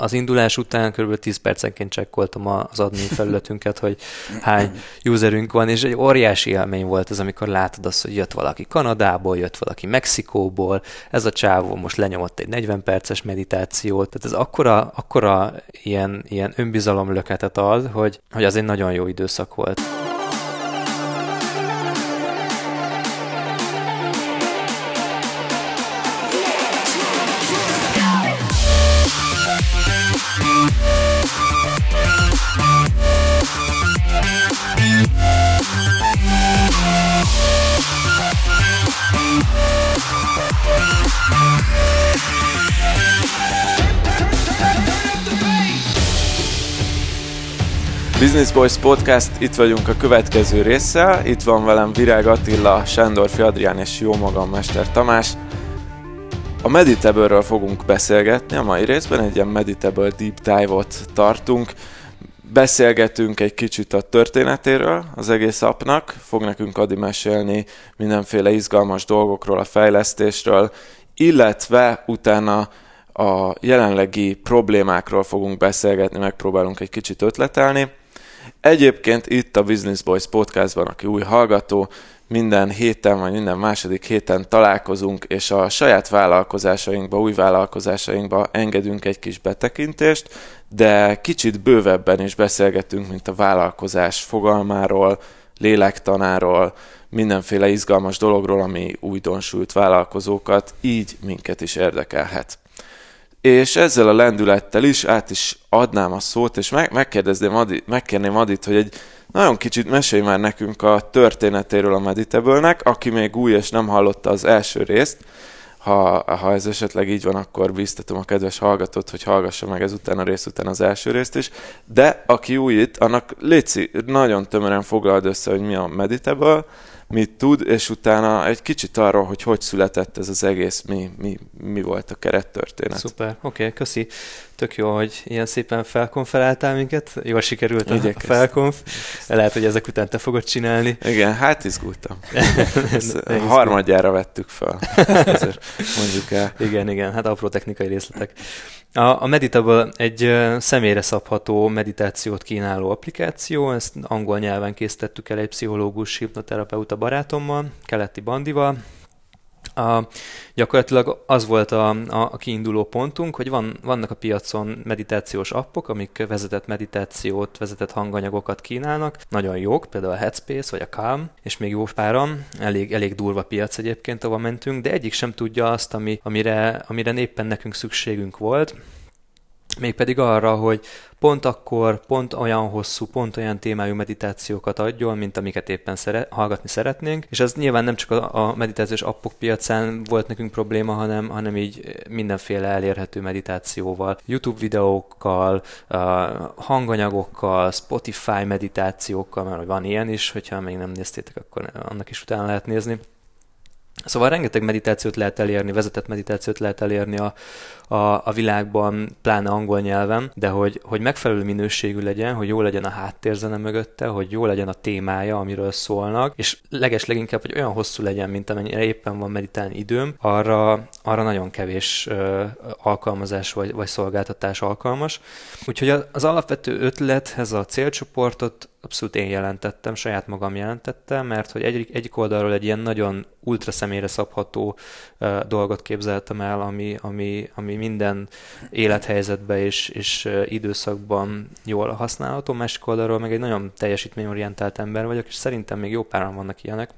az indulás után kb. 10 percenként csekkoltam az admin felületünket, hogy hány userünk van, és egy óriási élmény volt ez, amikor látod azt, hogy jött valaki Kanadából, jött valaki Mexikóból, ez a csávó most lenyomott egy 40 perces meditációt, tehát ez akkora, akkora ilyen, ilyen önbizalomlöketet ad, hogy, hogy az egy nagyon jó időszak volt. Business Boys Podcast, itt vagyunk a következő résszel. Itt van velem Virág Attila, Sándorfi Adrián és jó magam, Mester Tamás. A Meditable-ről fogunk beszélgetni a mai részben, egy ilyen Meditable Deep Dive-ot tartunk. Beszélgetünk egy kicsit a történetéről az egész apnak, fog nekünk Adi mesélni mindenféle izgalmas dolgokról, a fejlesztésről, illetve utána a jelenlegi problémákról fogunk beszélgetni, megpróbálunk egy kicsit ötletelni. Egyébként itt a Business Boys podcastban, aki új hallgató, minden héten vagy minden második héten találkozunk, és a saját vállalkozásainkba, új vállalkozásainkba engedünk egy kis betekintést, de kicsit bővebben is beszélgetünk, mint a vállalkozás fogalmáról, lélektanáról, mindenféle izgalmas dologról, ami újdonsült vállalkozókat, így minket is érdekelhet. És ezzel a lendülettel is át is adnám a szót, és meg, megkérdezném Adi, megkérném Adit, hogy egy nagyon kicsit mesélj már nekünk a történetéről a Meditable-nek, aki még új és nem hallotta az első részt. Ha, ha ez esetleg így van, akkor bíztatom a kedves hallgatót, hogy hallgassa meg ezután a rész után az első részt is. De aki új itt, annak létszi, nagyon tömören foglald össze, hogy mi a Meditable, mit tud, és utána egy kicsit arról, hogy hogy született ez az egész, mi, mi, mi volt a kerettörténet. Szuper, oké, okay, köszi. Tök jó, hogy ilyen szépen felkonferáltál minket. Jól sikerült a, a felkonf. Lehet, hogy ezek után te fogod csinálni. Igen, hát izgultam. Ezt harmadjára vettük fel. Ezért mondjuk el. Igen, igen, hát apró technikai részletek. A, a Meditable egy személyre szabható meditációt kínáló applikáció, ezt angol nyelven készítettük el egy pszichológus, hipnoterapeuta barátommal, Keleti Bandival, a, gyakorlatilag az volt a, a, a kiinduló pontunk, hogy van, vannak a piacon meditációs appok, amik vezetett meditációt, vezetett hanganyagokat kínálnak, nagyon jók, például a Headspace vagy a Calm, és még jó páran, elég, elég durva piac egyébként, ahol mentünk, de egyik sem tudja azt, ami, amire, amire éppen nekünk szükségünk volt, mégpedig arra, hogy pont akkor, pont olyan hosszú, pont olyan témájú meditációkat adjon, mint amiket éppen szere- hallgatni szeretnénk, és ez nyilván nem csak a, a meditációs appok piacán volt nekünk probléma, hanem, hanem így mindenféle elérhető meditációval, YouTube videókkal, uh, hanganyagokkal, Spotify meditációkkal, mert van ilyen is, hogyha még nem néztétek, akkor annak is utána lehet nézni. Szóval rengeteg meditációt lehet elérni, vezetett meditációt lehet elérni a, a, a világban, pláne angol nyelven, de hogy, hogy megfelelő minőségű legyen, hogy jó legyen a háttérzene mögötte, hogy jó legyen a témája, amiről szólnak, és leges leginkább, hogy olyan hosszú legyen, mint amennyire éppen van meditálni időm, arra, arra nagyon kevés ö, alkalmazás vagy, vagy szolgáltatás alkalmas. Úgyhogy az alapvető ötlet, ez a célcsoportot abszolút én jelentettem, saját magam jelentettem, mert hogy egyik, egyik oldalról egy ilyen nagyon ultra személyre szabható uh, dolgot képzeltem el, ami, ami, ami minden élethelyzetben és, és uh, időszakban jól használható, másik oldalról meg egy nagyon teljesítményorientált ember vagyok, és szerintem még jó páran vannak ilyenek,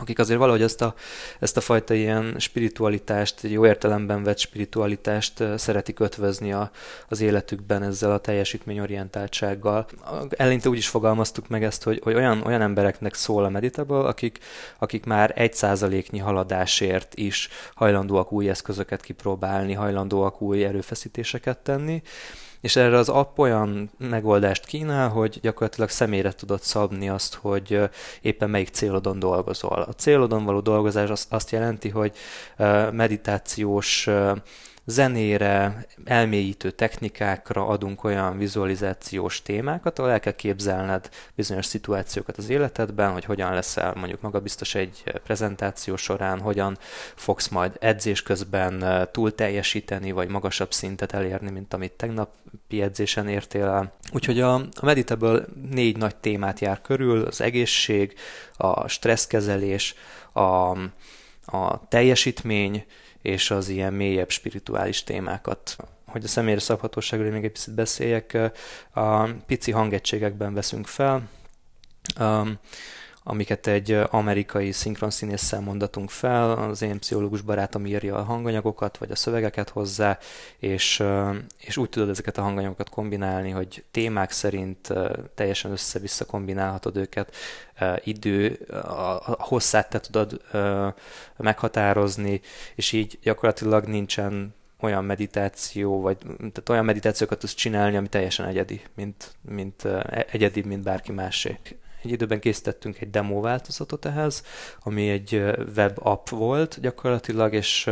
akik azért valahogy ezt a, ezt a fajta ilyen spiritualitást, jó értelemben vett spiritualitást szeretik ötvözni a, az életükben ezzel a teljesítményorientáltsággal. Eleinte úgy is fogalmaztuk meg ezt, hogy, hogy olyan, olyan embereknek szól a Meditable, akik, akik már egy százaléknyi haladásért is hajlandóak új eszközöket kipróbálni, hajlandóak új erőfeszítéseket tenni, és erre az app olyan megoldást kínál, hogy gyakorlatilag személyre tudod szabni azt, hogy éppen melyik célodon dolgozol. A célodon való dolgozás azt jelenti, hogy meditációs zenére, elmélyítő technikákra adunk olyan vizualizációs témákat, ahol el kell képzelned bizonyos szituációkat az életedben, hogy hogyan leszel mondjuk magabiztos egy prezentáció során, hogyan fogsz majd edzés közben túl teljesíteni, vagy magasabb szintet elérni, mint amit tegnapi edzésen értél el. Úgyhogy a, a Meditable négy nagy témát jár körül, az egészség, a stresszkezelés, a, a teljesítmény, és az ilyen mélyebb spirituális témákat. Hogy a személyre szabhatóságról még egy picit beszéljek, a pici hangegységekben veszünk fel, amiket egy amerikai szinkronszínésszel mondatunk fel, az én pszichológus barátom írja a hanganyagokat, vagy a szövegeket hozzá, és, és úgy tudod ezeket a hanganyagokat kombinálni, hogy témák szerint teljesen össze-vissza kombinálhatod őket, idő, a hosszát te tudod meghatározni, és így gyakorlatilag nincsen olyan meditáció, vagy tehát olyan meditációkat tudsz csinálni, ami teljesen egyedi, mint, mint egyedi, mint bárki másik egy időben készítettünk egy demo változatot ehhez, ami egy web app volt gyakorlatilag, és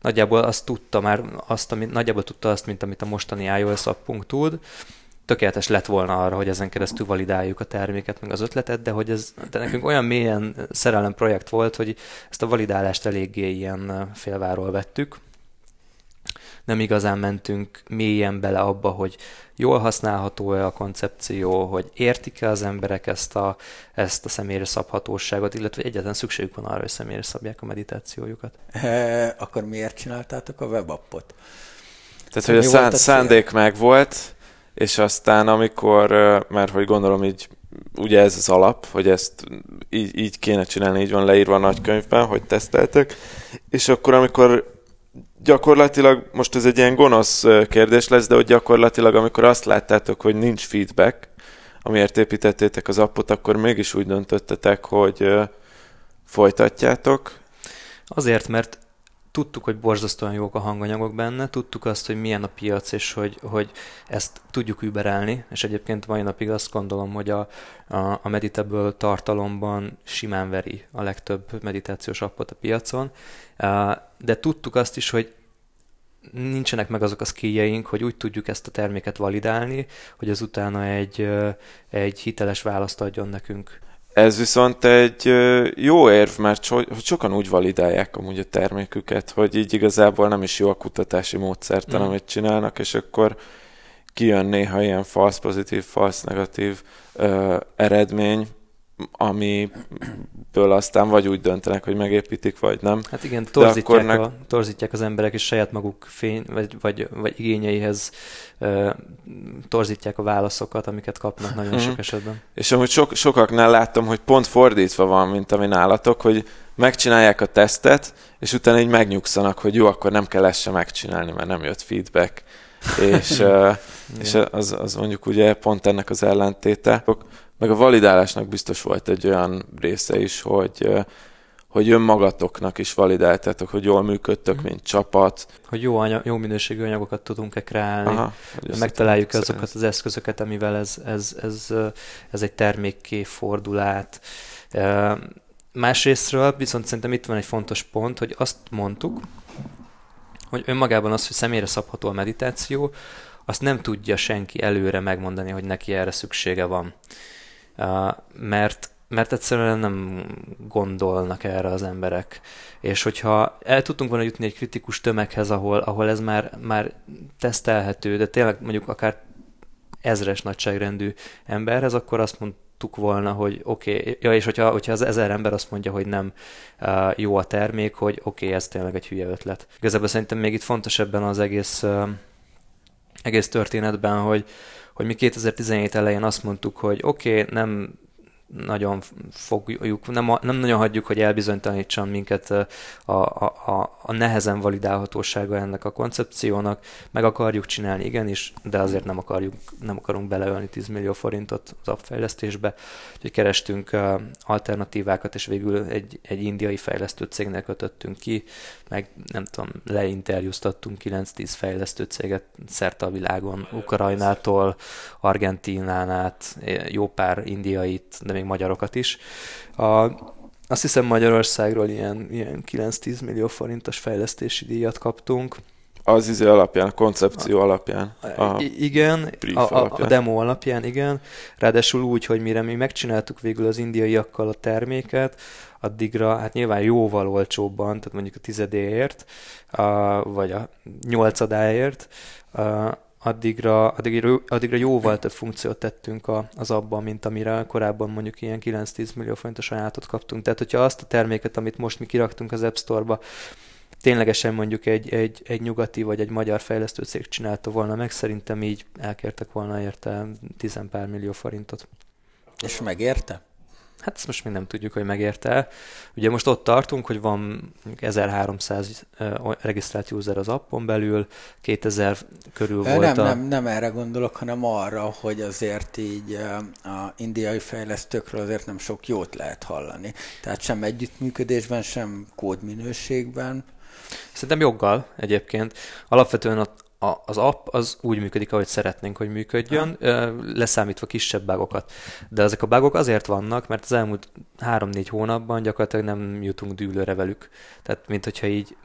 nagyjából azt tudta már, azt, amit, nagyjából tudta azt, mint amit a mostani iOS appunk tud, tökéletes lett volna arra, hogy ezen keresztül validáljuk a terméket, meg az ötletet, de hogy ez de nekünk olyan mélyen szerelem projekt volt, hogy ezt a validálást eléggé ilyen félváról vettük, nem igazán mentünk mélyen bele abba, hogy jól használható-e a koncepció, hogy értik-e az emberek ezt a, ezt a személyre szabhatóságot, illetve egyetlen szükségük van arra, hogy személyre szabják a meditációjukat. E, akkor miért csináltátok a webappot? Tehát, hogy a szán, szándék meg volt, és aztán amikor, mert hogy gondolom így ugye ez az alap, hogy ezt így, így kéne csinálni, így van leírva a nagykönyvben, hogy teszteltek, és akkor amikor gyakorlatilag, most ez egy ilyen gonosz kérdés lesz, de hogy gyakorlatilag amikor azt láttátok, hogy nincs feedback, amiért építettétek az appot, akkor mégis úgy döntöttetek, hogy folytatjátok. Azért, mert tudtuk, hogy borzasztóan jók a hanganyagok benne, tudtuk azt, hogy milyen a piac, és hogy, hogy ezt tudjuk überelni, és egyébként mai napig azt gondolom, hogy a, a, a Meditable tartalomban simán veri a legtöbb meditációs appot a piacon, de tudtuk azt is, hogy nincsenek meg azok a skilljeink, hogy úgy tudjuk ezt a terméket validálni, hogy az utána egy, egy hiteles választ adjon nekünk. Ez viszont egy jó érv, mert so, hogy sokan úgy validálják amúgy a terméküket, hogy így igazából nem is jó a kutatási módszertan, mm. amit csinálnak, és akkor kijön néha ilyen false pozitív, false negatív ö, eredmény, amiből aztán vagy úgy döntenek, hogy megépítik, vagy nem. Hát igen, torzítják, akkor a, torzítják az emberek, és saját maguk fény, vagy, vagy, vagy igényeihez uh, torzítják a válaszokat, amiket kapnak nagyon sok mhm. esetben. És amúgy sok, sokaknál láttam, hogy pont fordítva van, mint ami nálatok, hogy megcsinálják a tesztet, és utána így megnyugszanak, hogy jó, akkor nem kell ezt sem megcsinálni, mert nem jött feedback. és, és az, az mondjuk ugye pont ennek az ellentéte. Meg a validálásnak biztos volt egy olyan része is, hogy hogy önmagatoknak is validáltátok, hogy jól működtök, mm. mint csapat. Hogy jó, anyag, jó minőségű anyagokat tudunk-e kreálni, Aha, megtaláljuk azokat az eszközöket, amivel ez, ez, ez, ez egy termékké fordul át. Másrésztről viszont szerintem itt van egy fontos pont, hogy azt mondtuk, hogy önmagában az, hogy személyre szabható a meditáció, azt nem tudja senki előre megmondani, hogy neki erre szüksége van mert, mert egyszerűen nem gondolnak erre az emberek. És hogyha el tudtunk volna jutni egy kritikus tömeghez, ahol, ahol ez már, már tesztelhető, de tényleg mondjuk akár ezres nagyságrendű emberhez, akkor azt mondtuk volna, hogy oké, okay, ja, és hogyha, hogyha az ezer ember azt mondja, hogy nem uh, jó a termék, hogy oké, okay, ez tényleg egy hülye ötlet. Igazából szerintem még itt fontos ebben az egész, uh, egész történetben, hogy, hogy mi 2017 elején azt mondtuk, hogy oké, okay, nem nagyon fogjuk, nem, nem nagyon hagyjuk, hogy elbizonytalanítson minket a, a, a, a nehezen validálhatósága ennek a koncepciónak, meg akarjuk csinálni, igenis, de azért nem, akarjuk, nem akarunk beleölni 10 millió forintot az appfejlesztésbe, úgyhogy kerestünk alternatívákat, és végül egy, egy indiai fejlesztő cégnél kötöttünk ki, meg nem tudom, leinterjúztattunk 9-10 fejlesztő céget szerte a világon, Ukrajnától, Argentínán át, jó pár indiait, de még magyarokat is. A, azt hiszem Magyarországról ilyen, ilyen 9-10 millió forintos fejlesztési díjat kaptunk. Az izé alapján, a koncepció alapján. A igen, a, a, a demo alapján, igen. Ráadásul úgy, hogy mire mi megcsináltuk végül az indiaiakkal a terméket, addigra hát nyilván jóval olcsóbban, tehát mondjuk a tizedéért, a, vagy a nyolcadáért, a, addigra, addigra, addigra jóval több funkciót tettünk a, az abban, mint amire korábban mondjuk ilyen 9-10 millió forintos ajánlatot kaptunk. Tehát, hogyha azt a terméket, amit most mi kiraktunk az App Store-ba, ténylegesen mondjuk egy, egy, egy nyugati vagy egy magyar fejlesztő cég csinálta volna meg, szerintem így elkértek volna érte 10 pár millió forintot. És megérte? Hát ezt most még nem tudjuk, hogy megérte. Ugye most ott tartunk, hogy van 1300 regisztrált user az appon belül, 2000 körül nem, volt a... Nem, nem erre gondolok, hanem arra, hogy azért így a indiai fejlesztőkről azért nem sok jót lehet hallani. Tehát sem együttműködésben, sem kódminőségben. Szerintem joggal egyébként. Alapvetően a, a, az app az úgy működik, ahogy szeretnénk, hogy működjön, ha. leszámítva kisebb bágokat. De ezek a bágok azért vannak, mert az elmúlt 3-4 hónapban gyakorlatilag nem jutunk dűlőre velük. Tehát, mint hogyha így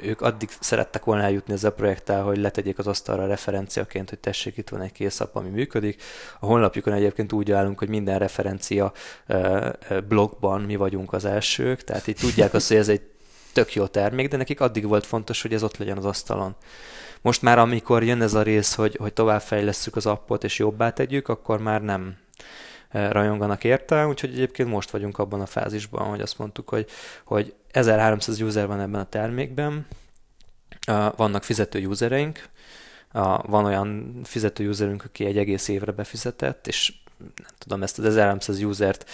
ők addig szerettek volna eljutni ezzel a projekttel, hogy letegyék az asztalra referenciaként, hogy tessék, itt van egy kész app, ami működik. A honlapjukon egyébként úgy állunk, hogy minden referencia blogban mi vagyunk az elsők, tehát így tudják azt, hogy ez egy tök jó termék, de nekik addig volt fontos, hogy ez ott legyen az asztalon. Most már amikor jön ez a rész, hogy, hogy továbbfejlesszük az appot és jobbá tegyük, akkor már nem e, rajonganak érte, úgyhogy egyébként most vagyunk abban a fázisban, hogy azt mondtuk, hogy, hogy 1300 user van ebben a termékben, vannak fizető usereink, van olyan fizető userünk, aki egy egész évre befizetett, és nem tudom, ezt az 1300 usert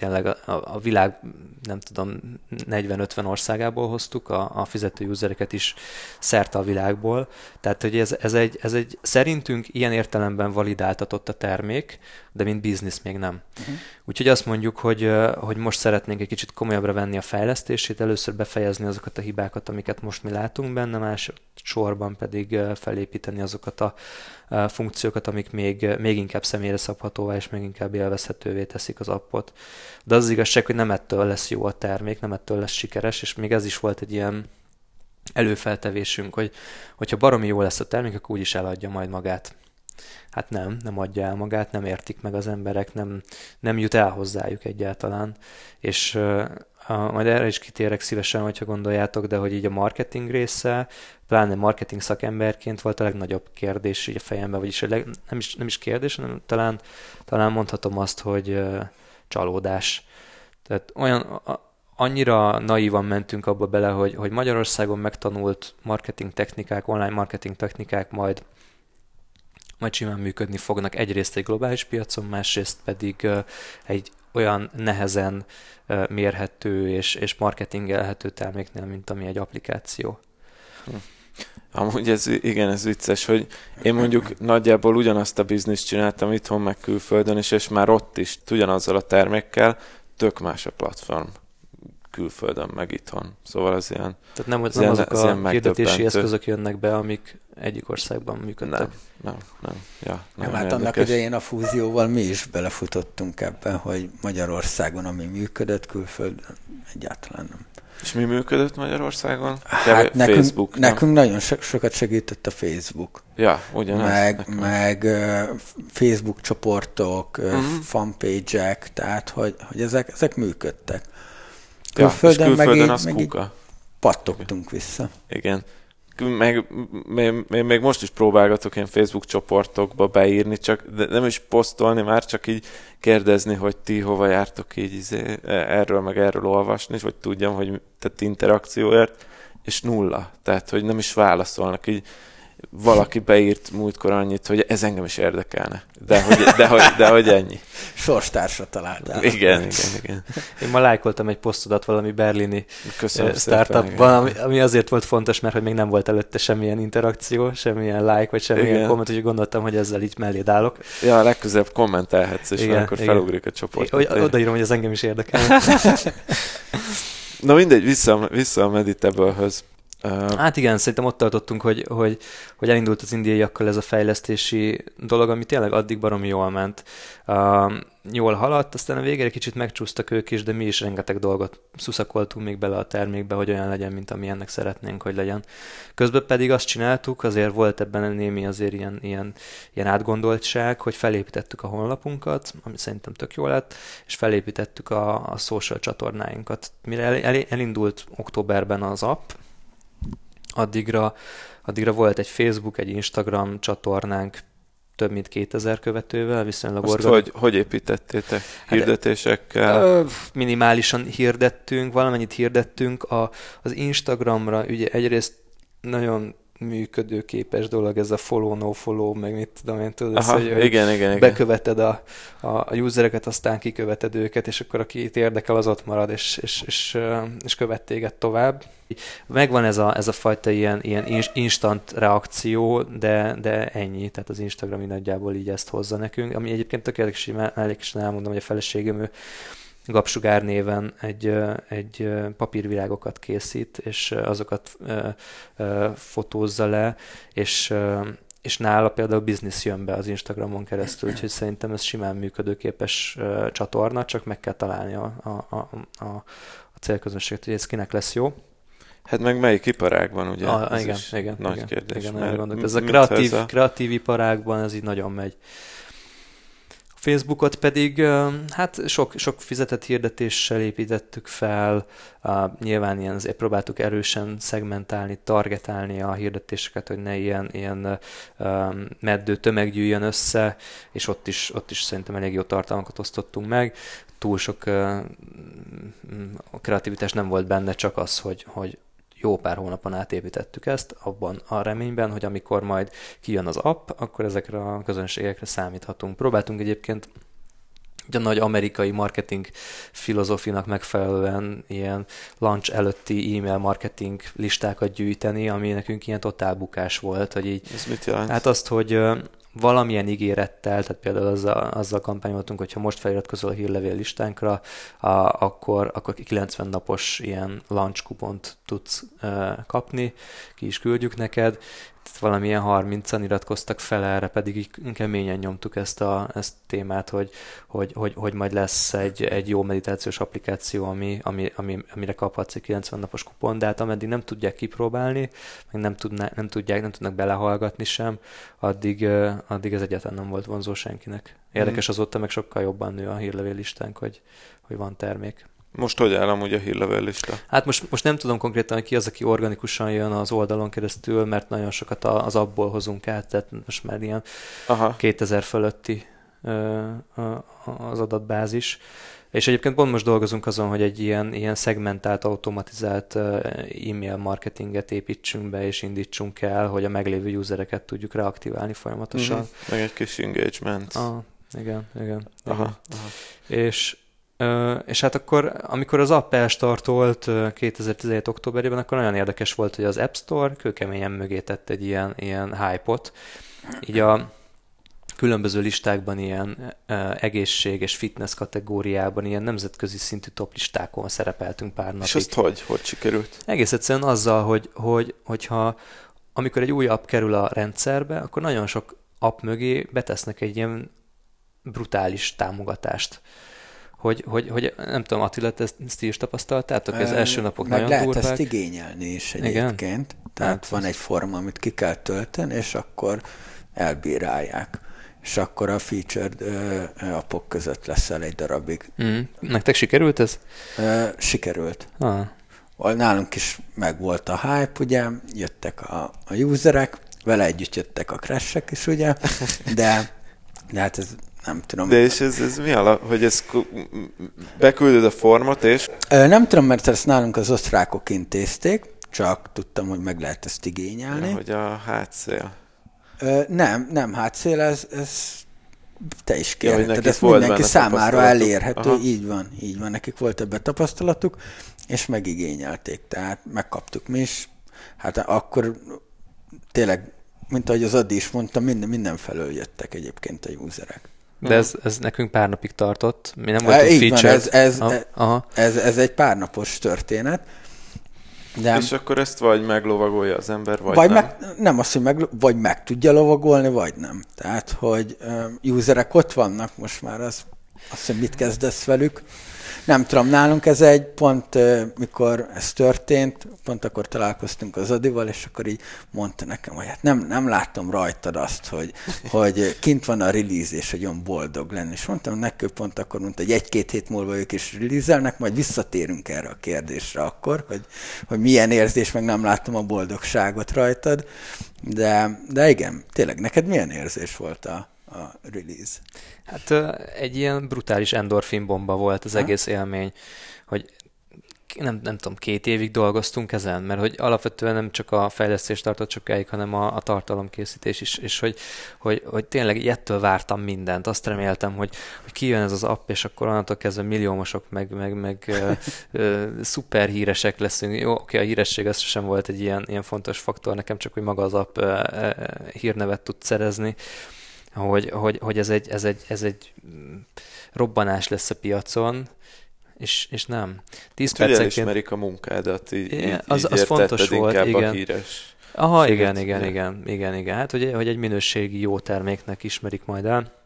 tényleg a, a világ, nem tudom, 40-50 országából hoztuk a, a fizető usereket is szerte a világból. Tehát, hogy ez, ez, egy, ez egy szerintünk ilyen értelemben validáltatott a termék, de mint biznisz még nem. Uh-huh. Úgyhogy azt mondjuk, hogy, hogy most szeretnénk egy kicsit komolyabbra venni a fejlesztését, először befejezni azokat a hibákat, amiket most mi látunk benne, másodszorban pedig felépíteni azokat a funkciókat, amik még, még inkább személyre szabhatóvá és még inkább élvezhetővé teszik az appot. De az, az igazság, hogy nem ettől lesz jó a termék, nem ettől lesz sikeres, és még ez is volt egy ilyen előfeltevésünk, hogy hogyha baromi jó lesz a termék, akkor úgyis eladja majd magát. Hát nem, nem adja el magát, nem értik meg az emberek, nem, nem jut el hozzájuk egyáltalán. És a, majd erre is kitérek szívesen, hogyha gondoljátok, de hogy így a marketing része, pláne marketing szakemberként volt a legnagyobb kérdés így a fejemben, vagyis a leg, nem, is, nem is kérdés, hanem talán, talán mondhatom azt, hogy csalódás. Tehát olyan, a, annyira naívan mentünk abba bele, hogy, hogy Magyarországon megtanult marketing technikák, online marketing technikák majd majd simán működni fognak egyrészt egy globális piacon, másrészt pedig egy olyan nehezen mérhető és, és marketingelhető terméknél, mint ami egy applikáció. Hm. Amúgy ez, igen, ez vicces, hogy én mondjuk nagyjából ugyanazt a bizniszt csináltam itthon, meg külföldön is, és már ott is ugyanazzal a termékkel tök más a platform külföldön, meg itthon. Szóval az ilyen Tehát nem, az nem ilyen, azok a hirdetési eszközök jönnek be, amik egyik országban működtek. Nem, nem, nem. Ja, nem, nem hát annak idején a fúzióval mi is belefutottunk ebben, hogy Magyarországon, ami működött, külföldön egyáltalán nem. És mi működött Magyarországon? Hát nekünk, Facebook, nekünk nagyon so- sokat segített a Facebook. Ja, ugyanaz. Meg, meg uh, Facebook csoportok, uh, uh-huh. fanpage-ek, tehát hogy, hogy ezek, ezek működtek. Külföldön, ja, külföldön meg, az meg kuka. pattogtunk vissza. Igen meg még, még most is próbálgatok én Facebook csoportokba beírni, csak de nem is posztolni már, csak így kérdezni, hogy ti hova jártok így izé, erről meg erről olvasni, vagy tudjam, hogy tehát interakcióért, és nulla. Tehát, hogy nem is válaszolnak. Így valaki beírt múltkor annyit, hogy ez engem is érdekelne. De hogy, de hogy, de hogy ennyi. Sorstársa találtál. Igen, igen, igen. Én ma lájkoltam egy posztodat valami berlini Köszönöm startupban, ami, ami azért volt fontos, mert hogy még nem volt előtte semmilyen interakció, semmilyen like, vagy semmilyen igen. komment, úgyhogy gondoltam, hogy ezzel így mellé állok. Ja, legközelebb kommentelhetsz, és igen, akkor igen. felugrik a csoport. Odaírom, hogy ez engem is érdekel. Na mindegy, vissza, vissza a Meditable-höz. Uh, hát igen, szerintem ott tartottunk, hogy, hogy, hogy elindult az indiaiakkal ez a fejlesztési dolog, ami tényleg addig baromi jól ment. Uh, jól haladt, aztán a végére kicsit megcsúsztak ők is, de mi is rengeteg dolgot szuszakoltunk még bele a termékbe, hogy olyan legyen, mint ami ennek szeretnénk, hogy legyen. Közben pedig azt csináltuk, azért volt ebben némi azért ilyen, ilyen, ilyen átgondoltság, hogy felépítettük a honlapunkat, ami szerintem tök jó lett, és felépítettük a, a social csatornáinkat. Mire el, el, elindult októberben az app, addigra, addigra volt egy Facebook, egy Instagram csatornánk, több mint 2000 követővel, viszonylag Azt organ... hogy, hogy építettétek? Hát, Hirdetésekkel? Hát, minimálisan hirdettünk, valamennyit hirdettünk. A, az Instagramra ugye egyrészt nagyon működőképes dolog ez a follow, no follow, meg mit tudom én, tudod, Aha, ez, hogy, igen, igen, igen. beköveted a, a, a usereket, aztán kiköveted őket, és akkor aki itt érdekel, az ott marad, és, és, és, és követ téged tovább. Megvan ez a, ez a fajta ilyen, ilyen instant reakció, de, de ennyi, tehát az Instagram nagyjából így ezt hozza nekünk, ami egyébként tökéletes, mellékesen elmondom, hogy a feleségem ő Gapsugár néven egy, egy papírvilágokat készít, és azokat fotózza le, és és nála például biznisz jön be az Instagramon keresztül, úgyhogy szerintem ez simán működőképes csatorna, csak meg kell találni a, a, a, a, célközönséget, hogy ez kinek lesz jó. Hát meg melyik iparágban, ugye? A, ez igen, igen, nagy igen, kérdés. Igen, mert ez a kreatív, ez a... kreatív iparágban ez így nagyon megy. Facebookot pedig hát sok, sok fizetett hirdetéssel építettük fel, nyilván ilyen próbáltuk erősen szegmentálni, targetálni a hirdetéseket, hogy ne ilyen, ilyen meddő tömeg gyűjjön össze, és ott is, ott is szerintem elég jó tartalmakat osztottunk meg. Túl sok kreativitás nem volt benne, csak az, hogy, hogy jó pár hónapon átépítettük ezt, abban a reményben, hogy amikor majd kijön az app, akkor ezekre a közönségekre számíthatunk. Próbáltunk egyébként a nagy amerikai marketing filozófinak megfelelően ilyen launch előtti e-mail marketing listákat gyűjteni, ami nekünk ilyen totál bukás volt, hogy így... Ez mit jelent? Hát azt, hogy valamilyen ígérettel, tehát például azzal, azzal kampányoltunk, hogyha most feliratkozol a hírlevél listánkra, a, akkor, akkor 90 napos ilyen launch kupont tudsz uh, kapni, ki is küldjük neked, valamilyen 30-an iratkoztak fel erre, pedig így keményen nyomtuk ezt a, ezt a témát, hogy, hogy, hogy, hogy majd lesz egy, egy jó meditációs applikáció, ami, ami, ami, amire kaphatsz egy 90 napos kupon, de hát ameddig nem tudják kipróbálni, meg nem, tudná, nem tudják, nem tudnak belehallgatni sem, addig, addig ez egyáltalán nem volt vonzó senkinek. Érdekes mm. azóta meg sokkal jobban nő a hírlevél listánk, hogy, hogy van termék. Most hogy áll amúgy a hírlevél lista? Hát most, most nem tudom konkrétan, hogy ki az, aki organikusan jön az oldalon keresztül, mert nagyon sokat az abból hozunk át, tehát most már ilyen Aha. 2000 fölötti az adatbázis. És egyébként pont most dolgozunk azon, hogy egy ilyen, ilyen szegmentált, automatizált e-mail marketinget építsünk be és indítsunk el, hogy a meglévő usereket tudjuk reaktiválni folyamatosan. Mm-hmm. Meg egy kis engagement. Ah, igen, igen. Aha, igen. aha. És és hát akkor, amikor az app elstartolt 2017. októberében, akkor nagyon érdekes volt, hogy az App Store kőkeményen mögé tett egy ilyen, ilyen hype-ot. Így a különböző listákban ilyen egészség és fitness kategóriában ilyen nemzetközi szintű top listákon szerepeltünk pár napig. És azt hogy? Hogy sikerült? Egész egyszerűen azzal, hogy, hogy, hogyha amikor egy új app kerül a rendszerbe, akkor nagyon sok app mögé betesznek egy ilyen brutális támogatást hogy, hogy, hogy nem tudom, Attila, ezt, ezt is tapasztaltátok? Az első napok Meg nagyon lehet durvák. ezt igényelni is egyébként. Igen? Tehát hát, van egy forma, amit ki kell tölteni, és akkor elbírálják. És akkor a featured appok között leszel egy darabig. Mm. Nektek sikerült ez? Ö, sikerült. Ah. Nálunk is meg volt a hype, ugye, jöttek a, a userek, vele együtt jöttek a crashek is, ugye, de, de hát ez nem tudom. De és ez, ez mi alap, hogy ez beküldöd a formot, és... Nem tudom, mert ezt nálunk az osztrákok intézték, csak tudtam, hogy meg lehet ezt igényelni. Ja, hogy a hátszél. Nem, nem hátszél, ez, ez te is kérheted, ja, ezt mindenki számára elérhető, Aha. így van, így van, nekik volt ebbe tapasztalatuk, és megigényelték, tehát megkaptuk mi is, hát akkor tényleg, mint ahogy az Adi is mondta, minden, mindenfelől jöttek egyébként a userek. De ez, ez nekünk pár napig tartott. Mi nem voltunk Így featured. Van, ez, ez, aha. Ez, ez egy párnapos történet. De, és akkor ezt vagy meglovagolja az ember, vagy, vagy nem? Meg, nem azt, hogy meg, vagy meg tudja lovagolni, vagy nem. Tehát, hogy um, userek ott vannak most már, az, azt hogy mit kezdesz velük. Nem tudom, nálunk ez egy pont, mikor ez történt, pont akkor találkoztunk az Adival, és akkor így mondta nekem, hogy hát nem, nem láttam rajtad azt, hogy, hogy kint van a release, és hogy olyan boldog lenni. És mondtam neki, pont akkor mondta, hogy egy-két hét múlva ők is release majd visszatérünk erre a kérdésre akkor, hogy, hogy milyen érzés, meg nem láttam a boldogságot rajtad. De, de igen, tényleg, neked milyen érzés volt a, a release? Hát egy ilyen brutális endorfin bomba volt az ha? egész élmény, hogy nem, nem tudom, két évig dolgoztunk ezen, mert hogy alapvetően nem csak a fejlesztés tartott sokáig, hanem a, a tartalomkészítés is, és hogy, hogy, hogy tényleg ettől vártam mindent. Azt reméltem, hogy, hogy kijön ez az app, és akkor onnantól kezdve milliómosok, meg, meg, meg ö, ö, szuper híresek leszünk. Jó, oké, a híresség az sem volt egy ilyen, ilyen fontos faktor, nekem csak, hogy maga az app ö, ö, hírnevet tud szerezni, hogy, hogy, hogy ez, egy, ez, egy, ez egy robbanás lesz a piacon, és, és nem. 10 percenként... elismerik a munkádat, így, így, az, az fontos volt, igen. a híres. Aha, igen, igen, igen, igen, igen. Hát, hogy, hogy egy minőségi jó terméknek ismerik majd el.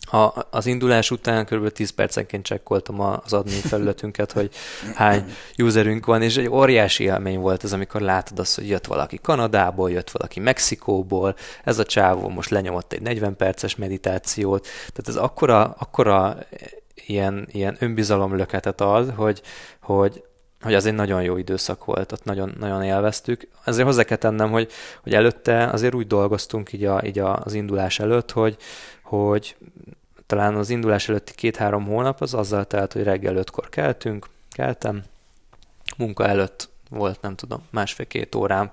A, az indulás után kb. 10 percenként csekkoltam az admin felületünket, hogy hány userünk van, és egy óriási élmény volt ez, amikor látod azt, hogy jött valaki Kanadából, jött valaki Mexikóból, ez a csávó most lenyomott egy 40 perces meditációt, tehát ez akkora, akkora ilyen, ilyen önbizalomlöketet ad, hogy, hogy, hogy az egy nagyon jó időszak volt, ott nagyon, nagyon élveztük. Ezért hozzá kell tennem, hogy, hogy előtte azért úgy dolgoztunk így, a, így az indulás előtt, hogy, hogy talán az indulás előtti két-három hónap az azzal telt, hogy reggel ötkor keltünk, keltem, munka előtt volt, nem tudom, másfél-két órám,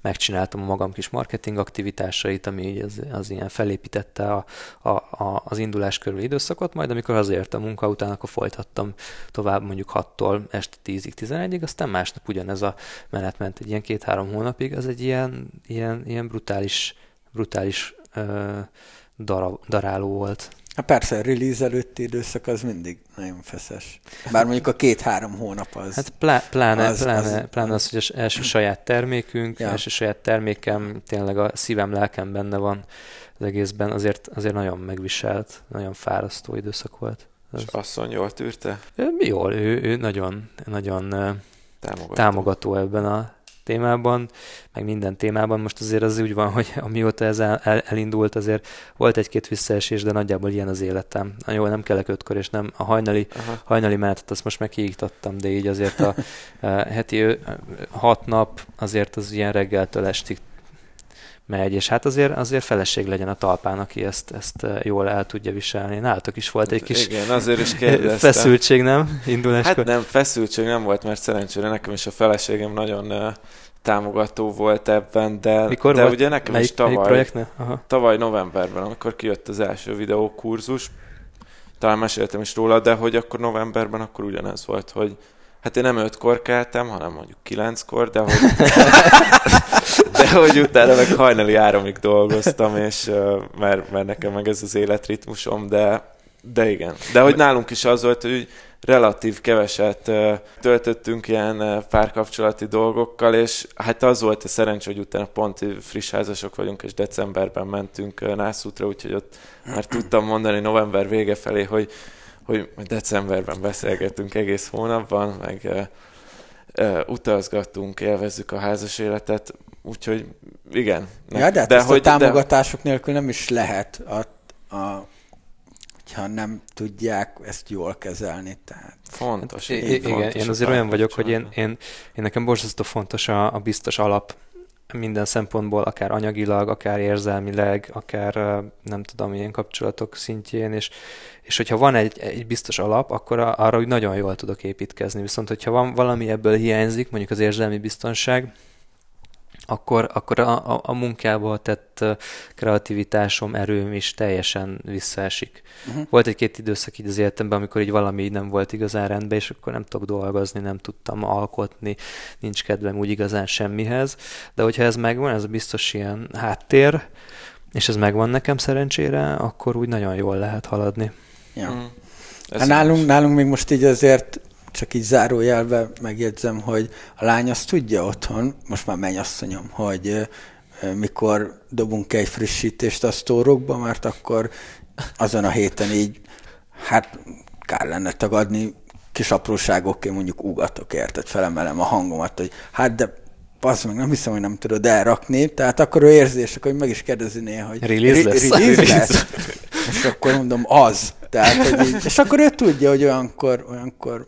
megcsináltam a magam kis marketing aktivitásait, ami az, az ilyen felépítette a, a, a, az indulás körül időszakot, majd amikor hazértem munka után, akkor folytattam tovább mondjuk 6-tól este 10-ig, 11-ig, aztán másnap ugyanez a menet ment egy ilyen két-három hónapig, az egy ilyen, ilyen, ilyen brutális, brutális ö, dara, daráló volt. Hát persze, a release előtti időszak az mindig nagyon feszes. Bár mondjuk a két-három hónap az. Hát plá, pláne, az, pláne, az, pláne az, hogy az első saját termékünk, ja. első saját termékem, tényleg a szívem, lelkem benne van az egészben, azért, azért nagyon megviselt, nagyon fárasztó időszak volt. Az... És asszony jól tűrte? Ő, jól, ő, ő nagyon, nagyon támogató. támogató ebben a témában, meg minden témában. Most azért az úgy van, hogy amióta ez el, el, elindult, azért volt egy-két visszaesés, de nagyjából ilyen az életem. Jó, nem kellek ötkor, és nem a hajnali, Aha. hajnali menetet azt most megkiiktattam, de így azért a, a heti hat nap azért az ilyen reggeltől estig megy, és hát azért, azért feleség legyen a talpán, aki ezt, ezt jól el tudja viselni. Nálatok is volt egy kis Igen, azért is kérdeztem. feszültség, nem? Induláskor. Hát nem, feszültség nem volt, mert szerencsére nekem is a feleségem nagyon uh, támogató volt ebben, de, Mikor de volt? ugye nekem melyik, is tavaly, Aha. tavaly novemberben, amikor kijött az első videókurzus, talán meséltem is róla, de hogy akkor novemberben akkor ugyanez volt, hogy Hát én nem ötkor keltem, hanem mondjuk kilenckor, de hogy, de hogy utána meg hajnali áramig dolgoztam, és mert, mert nekem meg ez az életritmusom, de, de igen. De hogy nálunk is az volt, hogy relatív keveset töltöttünk ilyen párkapcsolati dolgokkal, és hát az volt a szerencsé, hogy utána pont friss házasok vagyunk, és decemberben mentünk Nászútra, úgyhogy ott már tudtam mondani november vége felé, hogy hogy decemberben beszélgettünk egész hónapban, meg utazgattunk, élvezzük a házas életet, úgyhogy igen. Ja, de, hát de hogy, a támogatások de... nélkül nem is lehet, a, a, ha nem tudják ezt jól kezelni. Tehát. Fontos. Hát, igen, fontos én azért olyan vagyok, hogy én, én, én nekem borzasztó fontos a, a biztos alap minden szempontból, akár anyagilag, akár érzelmileg, akár nem tudom, milyen kapcsolatok szintjén, és, és hogyha van egy, egy biztos alap, akkor arra úgy nagyon jól tudok építkezni. Viszont, hogyha van valami ebből hiányzik, mondjuk az érzelmi biztonság, akkor, akkor a, a, a munkába tett kreativitásom, erőm is teljesen visszaesik. Uh-huh. Volt egy-két időszak így az életemben, amikor így valami így nem volt igazán rendben, és akkor nem tudok dolgozni, nem tudtam alkotni, nincs kedvem úgy igazán semmihez, de hogyha ez megvan, ez biztos ilyen háttér, és ez megvan nekem szerencsére, akkor úgy nagyon jól lehet haladni. Ja. Mm. Hát nálunk, nálunk még most így azért csak így zárójelve megjegyzem, hogy a lány azt tudja otthon, most már mennyasszonyom, hogy mikor dobunk egy frissítést a sztórokba, mert akkor azon a héten így, hát kár lenne tagadni, kis apróságokként mondjuk ugatok, érted, felemelem a hangomat, hogy hát de az meg nem hiszem, hogy nem tudod elrakni, tehát akkor ő érzés, akkor meg is kérdezi néha, hogy release lesz. Release lesz. és akkor mondom, az. Tehát, hogy így, és akkor ő tudja, hogy olyankor, olyankor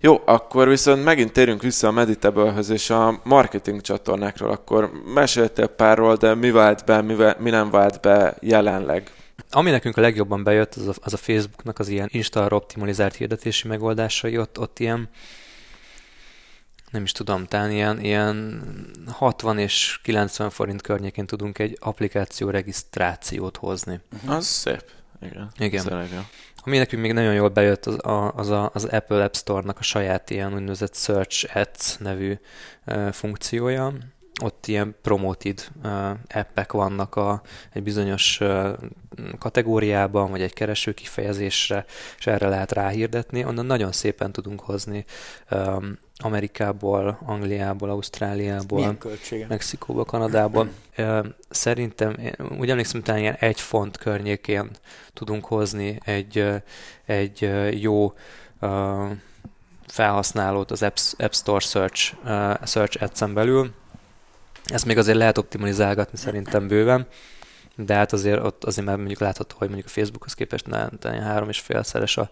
jó, akkor viszont megint térünk vissza a meditable és a marketing csatornákról, akkor meséltél párról, de mi vált be, mi, mi nem vált be jelenleg? Ami nekünk a legjobban bejött, az a, az a Facebooknak az ilyen Insta optimalizált hirdetési megoldásai, ott, ott ilyen nem is tudom, talán ilyen, ilyen 60 és 90 forint környékén tudunk egy applikáció regisztrációt hozni. Az szép. Igen. Igen. Szeregem. Ami nekünk még nagyon jól bejött, az, a, az, a, az Apple App Store-nak a saját ilyen úgynevezett Search Ads nevű uh, funkciója. Ott ilyen promoted uh, appek vannak a, egy bizonyos uh, kategóriában, vagy egy kereső kifejezésre, és erre lehet ráhirdetni. Onnan nagyon szépen tudunk hozni um, Amerikából, Angliából, Ausztráliából, Mexikóból, Kanadából. Szerintem, úgy emlékszem, talán ilyen egy font környékén tudunk hozni egy, egy jó felhasználót az App, App Store Search, Search Ads-en belül. Ezt még azért lehet optimalizálgatni szerintem bőven de hát azért ott azért már mondjuk látható, hogy mondjuk a Facebookhoz képest nem három és félszeres a,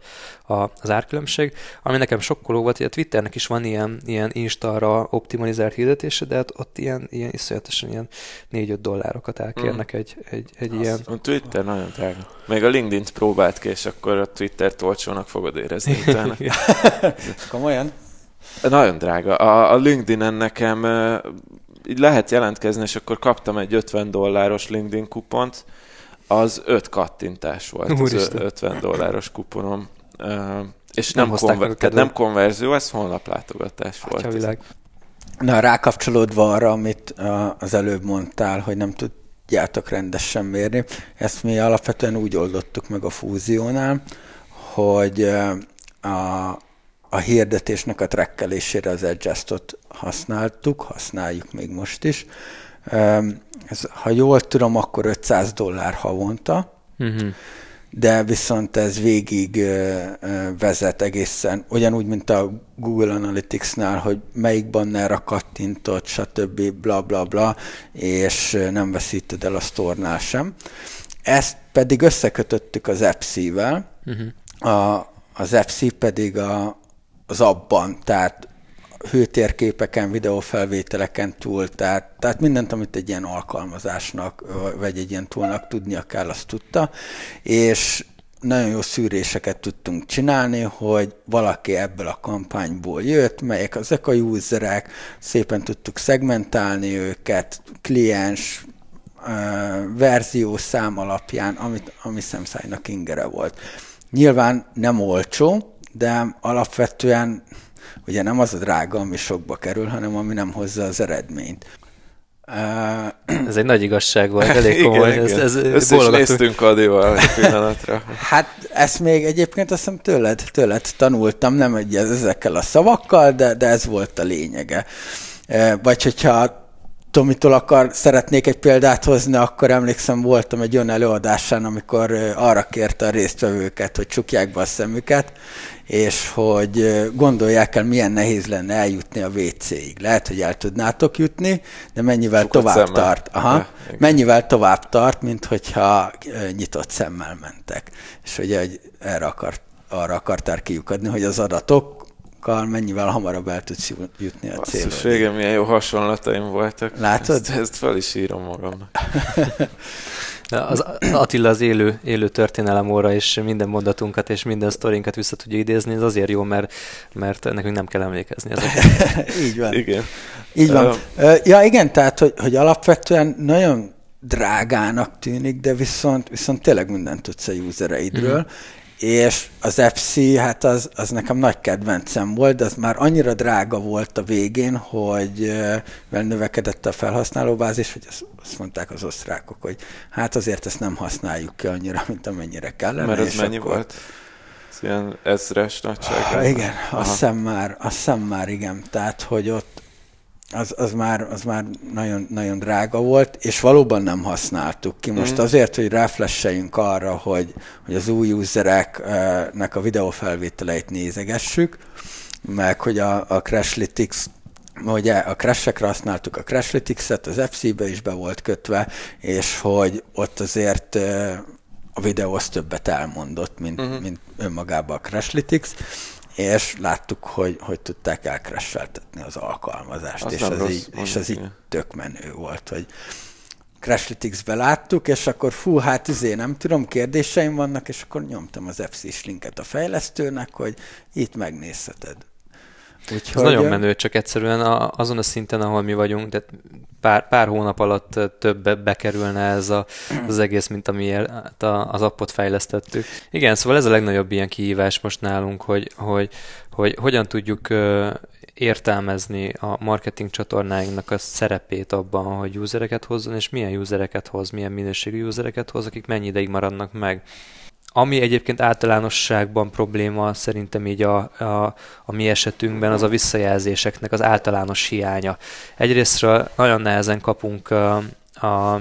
a, az árkülönbség. Ami nekem sokkoló volt, hogy a Twitternek is van ilyen, ilyen Insta-ra optimalizált hirdetése, de hát ott ilyen, ilyen iszonyatosan ilyen 4-5 dollárokat elkérnek mm. egy, egy, egy Azt, ilyen. A Twitter nagyon drága. Még a LinkedIn-t próbált ki, és akkor a Twitter-t olcsónak fogod érezni utána. Komolyan? Nagyon drága. A, a LinkedIn-en nekem így lehet jelentkezni, és akkor kaptam egy 50 dolláros LinkedIn kupont, az 5 kattintás volt Úristen. az 50 dolláros kuponom. És nem, nem, konver- tehát nem konverzió, ez honlaplátogatás volt. Világ. Na, rákapcsolódva arra, amit az előbb mondtál, hogy nem tudjátok rendesen mérni, ezt mi alapvetően úgy oldottuk meg a fúziónál, hogy a, a hirdetésnek a trekkelésére az Adjustot használtuk, használjuk még most is. Ez, ha jól tudom, akkor 500 dollár havonta, uh-huh. de viszont ez végig vezet egészen, ugyanúgy, mint a Google Analytics-nál, hogy melyik bannerra kattintott, stb. bla bla bla, és nem veszíted el a sztornál sem. Ezt pedig összekötöttük az Epsi-vel, uh-huh. a, az Epsi pedig a, az abban, tehát hőtérképeken, videófelvételeken túl, tehát, tehát mindent, amit egy ilyen alkalmazásnak, vagy egy ilyen túlnak tudnia kell, azt tudta, és nagyon jó szűréseket tudtunk csinálni, hogy valaki ebből a kampányból jött, melyek ezek a userek, szépen tudtuk szegmentálni őket, kliens, verzió szám alapján, amit, ami szemszájnak ingere volt. Nyilván nem olcsó, de alapvetően ugye nem az a drága, ami sokba kerül, hanem ami nem hozza az eredményt. Uh, ez egy nagy igazság volt, elég komoly. igen, ez, ez Össze is néztünk Adival egy pillanatra. Hát ezt még egyébként azt hiszem tőled, tőled tanultam, nem egy ezekkel a szavakkal, de, de ez volt a lényege. Vagy hogyha Tomitól akar, szeretnék egy példát hozni, akkor emlékszem, voltam egy olyan előadásán, amikor arra kérte a résztvevőket, hogy csukják be a szemüket, és hogy gondolják el, milyen nehéz lenne eljutni a WC-ig. Lehet, hogy el tudnátok jutni, de mennyivel Sokat tovább szemmel. tart. Aha, ja, mennyivel tovább tart, mint hogyha nyitott szemmel mentek. És ugye hogy erre akart, arra akartál kiukadni, hogy az adatok mennyivel hamarabb el tudsz jutni a célba. Basszus, milyen jó hasonlataim voltak. Látod? Ezt, ezt fel is írom magamnak. Az Attila az élő, élő történelem óra, és minden mondatunkat és minden sztorinkat vissza tudja idézni, ez azért jó, mert, mert nekünk nem kell emlékezni. Így van. Igen. Így van. Uh, ja, igen, tehát, hogy, hogy alapvetően nagyon drágának tűnik, de viszont, viszont tényleg mindent tudsz a usereidről, mm-hmm és az FC, hát az, az nekem nagy kedvencem volt, de az már annyira drága volt a végén, hogy vel növekedett a felhasználóbázis, hogy azt, azt mondták az osztrákok, hogy hát azért ezt nem használjuk ki annyira, mint amennyire kellene. Mert ez mennyi akkor... volt? ilyen ezres nagyság. Ah, igen, azt hiszem már, azt hiszem már igen. Tehát, hogy ott az, az, már, az már nagyon, nagyon drága volt, és valóban nem használtuk ki. Most mm. azért, hogy ráflesseljünk arra, hogy, hogy az új usereknek a videófelvételeit nézegessük, meg hogy a, a Crashlytics ugye a crash használtuk a Crashlytics-et, az FC-be is be volt kötve, és hogy ott azért a videó az többet elmondott, mint, uh-huh. mint önmagában a Crashlytics, és láttuk, hogy, hogy tudták elcrasheltetni az alkalmazást, az és, az rossz, így, és az így tök menő volt, hogy Crashlytics-be láttuk, és akkor fú, hát izé, nem tudom, kérdéseim vannak, és akkor nyomtam az FC-s linket a fejlesztőnek, hogy itt megnézheted. Úgyhogy... Ez nagyon menő, csak egyszerűen a, azon a szinten, ahol mi vagyunk, de pár, pár hónap alatt több bekerülne ez a, az egész, mint amiért az appot fejlesztettük. Igen, szóval ez a legnagyobb ilyen kihívás most nálunk, hogy, hogy, hogy hogyan tudjuk értelmezni a marketing csatornáinknak a szerepét abban, hogy usereket hozzon, és milyen usereket hoz, milyen minőségű usereket hoz, akik mennyi ideig maradnak meg. Ami egyébként általánosságban probléma szerintem így a, a, a mi esetünkben az a visszajelzéseknek az általános hiánya. Egyrésztről nagyon nehezen kapunk a, a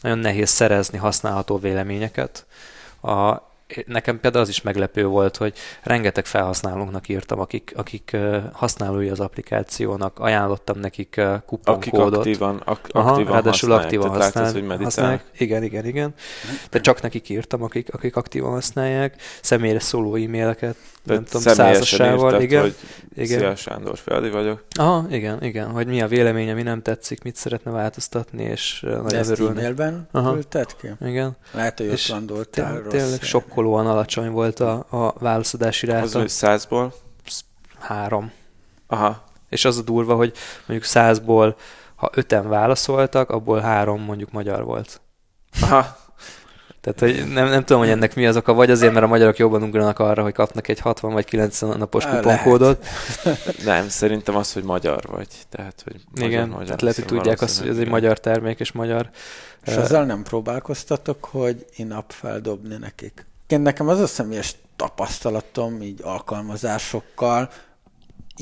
nagyon nehéz szerezni használható véleményeket. A, nekem például az is meglepő volt, hogy rengeteg felhasználónknak írtam, akik, akik használói az applikációnak, ajánlottam nekik kuponkódot. Akik aktívan, ak- Aha, aktívan ráadásul aktívan használ, látod, hogy használják. Igen, igen, igen. De csak nekik írtam, akik, akik aktívan használják, személyre szóló e-maileket nem tudom, százasával, írtad, igen. hogy igen. Szia Sándor Feldi vagyok. Aha, igen, igen, hogy mi a véleménye, mi nem tetszik, mit szeretne változtatni, és nagyon örülni. e-mailben küldted ki? Igen. Lehet, hogy ott landoltál rossz. Tényleg sokkolóan alacsony volt a, a válaszadási ráta. Az, hogy százból? Három. Aha. És az a durva, hogy mondjuk százból, ha öten válaszoltak, abból három mondjuk magyar volt. Aha. Tehát, hogy nem, nem tudom, hogy ennek mi az oka, vagy azért, mert a magyarok jobban ugranak arra, hogy kapnak egy 60 vagy 90 napos kuponkódot. nem, szerintem az, hogy magyar vagy. Tehát, hogy magyar, Igen, magyar, tehát lehet, hogy tudják azt, hogy ez egy magyar termék és magyar. És uh, ezzel nem próbálkoztatok, hogy in-app feldobni nekik? Én nekem az a személyes tapasztalatom így alkalmazásokkal,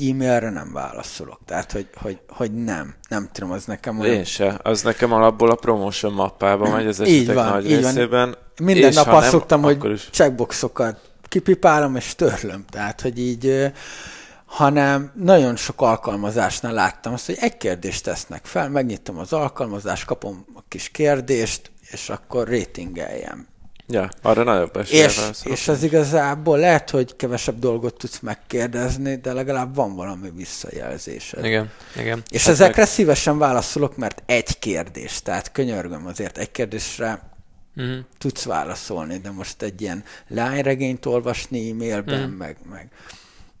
e-mailre nem válaszolok. Tehát, hogy, hogy, hogy nem. Nem tudom, az nekem olyan... Én se. Az nekem alapból a promotion mappában megy az esetek van, nagy részében. Van. Minden nap azt nem, szoktam, hogy is... checkboxokat kipipálom és törlöm. Tehát, hogy így hanem nagyon sok alkalmazásnál láttam azt, hogy egy kérdést tesznek fel, megnyitom az alkalmazást, kapom a kis kérdést, és akkor ratingeljem. Ja, arra nagyobb esélye és, és az igazából lehet, hogy kevesebb dolgot tudsz megkérdezni, de legalább van valami visszajelzésed. Igen, igen. És hát ezekre meg... szívesen válaszolok, mert egy kérdés, tehát könyörgöm azért egy kérdésre uh-huh. tudsz válaszolni, de most egy ilyen lányregényt olvasni e-mailben, uh-huh. meg, meg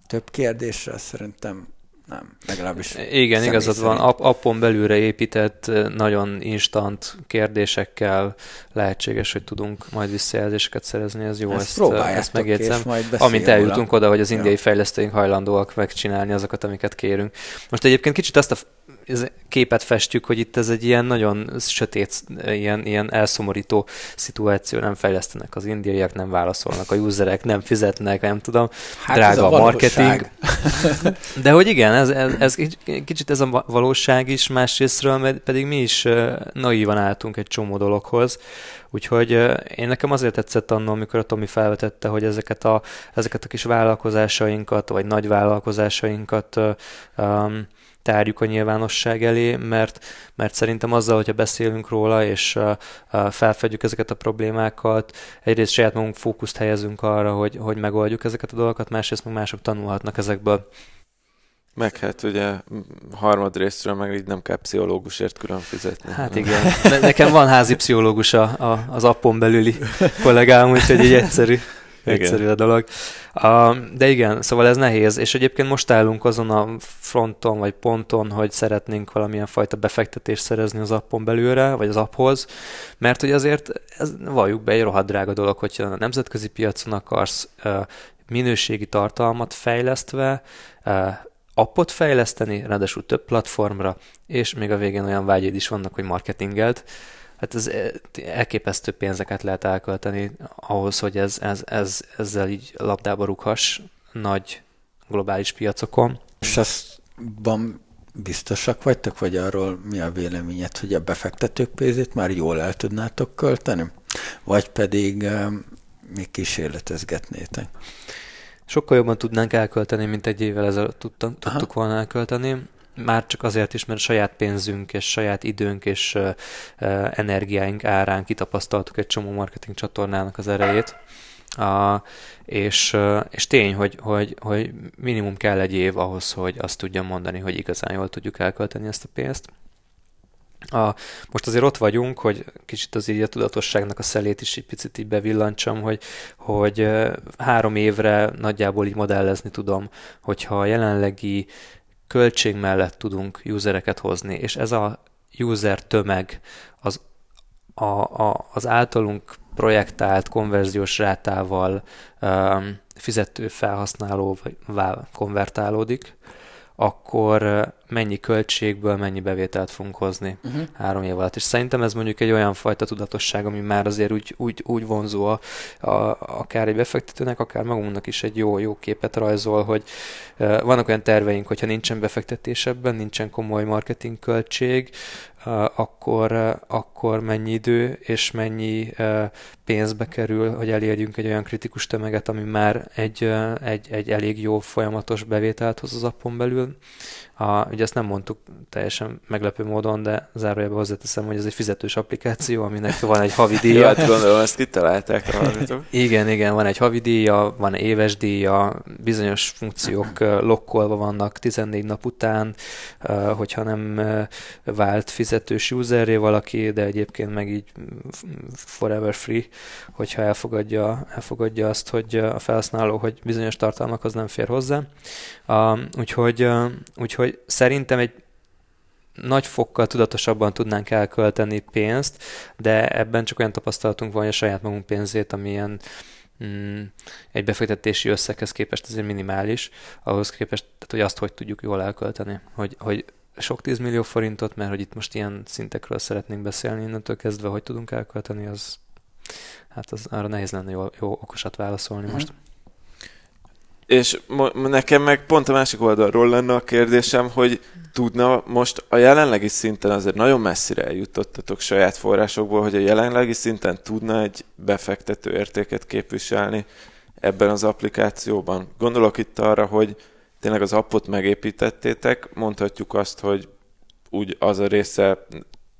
több kérdésre szerintem nem, legalábbis. Igen, igazad van. App, appon belülre épített, nagyon instant kérdésekkel lehetséges, hogy tudunk majd visszajelzéseket szerezni, ez jó, ezt, ezt, ezt megjegyzem. Amint eljutunk oda, hogy az indiai ja. fejlesztőink hajlandóak megcsinálni azokat, amiket kérünk. Most egyébként kicsit azt a képet festjük, hogy itt ez egy ilyen nagyon sötét, ilyen, ilyen elszomorító szituáció, nem fejlesztenek az indiaiak, nem válaszolnak a userek, nem fizetnek, nem tudom, hát drága a, a marketing. De hogy igen, ez, ez, ez kicsit ez a valóság is, másrésztről pedig mi is naívan álltunk egy csomó dologhoz, Úgyhogy én nekem azért tetszett annól, amikor a Tomi felvetette, hogy ezeket a, ezeket a kis vállalkozásainkat, vagy nagy vállalkozásainkat um, tárjuk a nyilvánosság elé, mert, mert szerintem azzal, hogyha beszélünk róla, és felfedjük ezeket a problémákat, egyrészt saját magunk fókuszt helyezünk arra, hogy, hogy megoldjuk ezeket a dolgokat, másrészt meg mások tanulhatnak ezekből. Meg hát ugye harmad részről meg így nem kell pszichológusért külön fizetni. Hát igen. Ne, nekem van házi pszichológus a, a, az appon belüli kollégám, úgyhogy így egyszerű. Egyszerű a dolog. De igen, szóval ez nehéz, és egyébként most állunk azon a fronton, vagy ponton, hogy szeretnénk valamilyen fajta befektetést szerezni az appon belülre, vagy az apphoz, mert hogy azért ez, valljuk be, egy rohadt drága dolog, hogyha a nemzetközi piacon akarsz minőségi tartalmat fejlesztve, appot fejleszteni, ráadásul több platformra, és még a végén olyan vágyéd is vannak, hogy marketingelt, hát ez elképesztő pénzeket lehet elkölteni ahhoz, hogy ez, ez, ez, ezzel így labdába rúghass nagy globális piacokon. És van biztosak vagytok, vagy arról mi a véleményed, hogy a befektetők pénzét már jól el tudnátok költeni? Vagy pedig um, még kísérletezgetnétek? Sokkal jobban tudnánk elkölteni, mint egy évvel ezelőtt tudtuk volna elkölteni. Már csak azért is, mert saját pénzünk és saját időnk és energiáink árán kitapasztaltuk egy csomó marketing csatornának az erejét. Uh, és, és tény, hogy, hogy, hogy minimum kell egy év ahhoz, hogy azt tudjam mondani, hogy igazán jól tudjuk elkölteni ezt a pénzt. A, most azért ott vagyunk, hogy kicsit az így a tudatosságnak a szelét is egy picit így bevillancsam, hogy, hogy három évre nagyjából így modellezni tudom, hogyha a jelenlegi költség mellett tudunk usereket hozni, és ez a user tömeg az, a, a, az általunk projektált konverziós rátával um, fizető felhasználóvá konvertálódik, akkor mennyi költségből mennyi bevételt fogunk hozni uh-huh. három év alatt. És szerintem ez mondjuk egy olyan fajta tudatosság, ami már azért úgy, úgy, úgy vonzó a, a, akár egy befektetőnek, akár magunknak is egy jó, jó képet rajzol, hogy uh, vannak olyan terveink, hogyha nincsen befektetés ebben, nincsen komoly marketing költség, akkor, akkor mennyi idő és mennyi pénzbe kerül, hogy elérjünk egy olyan kritikus tömeget, ami már egy, egy, egy elég jó folyamatos bevételt hoz az appon belül. A, ugye ezt nem mondtuk teljesen meglepő módon, de zárójelben hozzáteszem, hogy ez egy fizetős applikáció, aminek van egy havi díja. hát gondolom, ezt kitalálták a Igen, igen, van egy havi díja, van éves díja, bizonyos funkciók lokkolva vannak 14 nap után, hogyha nem vált fizetős userré valaki, de egyébként meg így forever free, hogyha elfogadja, elfogadja azt, hogy a felhasználó, hogy bizonyos tartalmakhoz nem fér hozzá. Úgyhogy, úgyhogy hogy szerintem egy nagy fokkal tudatosabban tudnánk elkölteni pénzt, de ebben csak olyan tapasztalatunk van, hogy a saját magunk pénzét, amilyen mm, egy befektetési összeghez képest azért minimális, ahhoz képest, tehát, hogy azt hogy tudjuk jól elkölteni, hogy, hogy sok tízmillió forintot, mert hogy itt most ilyen szintekről szeretnénk beszélni innentől kezdve, hogy tudunk elkölteni, az hát az arra nehéz lenne jó, jó okosat válaszolni mm. most. És nekem meg pont a másik oldalról lenne a kérdésem, hogy tudna most a jelenlegi szinten azért nagyon messzire eljutottatok saját forrásokból, hogy a jelenlegi szinten tudna egy befektető értéket képviselni ebben az applikációban. Gondolok itt arra, hogy tényleg az appot megépítettétek, mondhatjuk azt, hogy úgy az a része,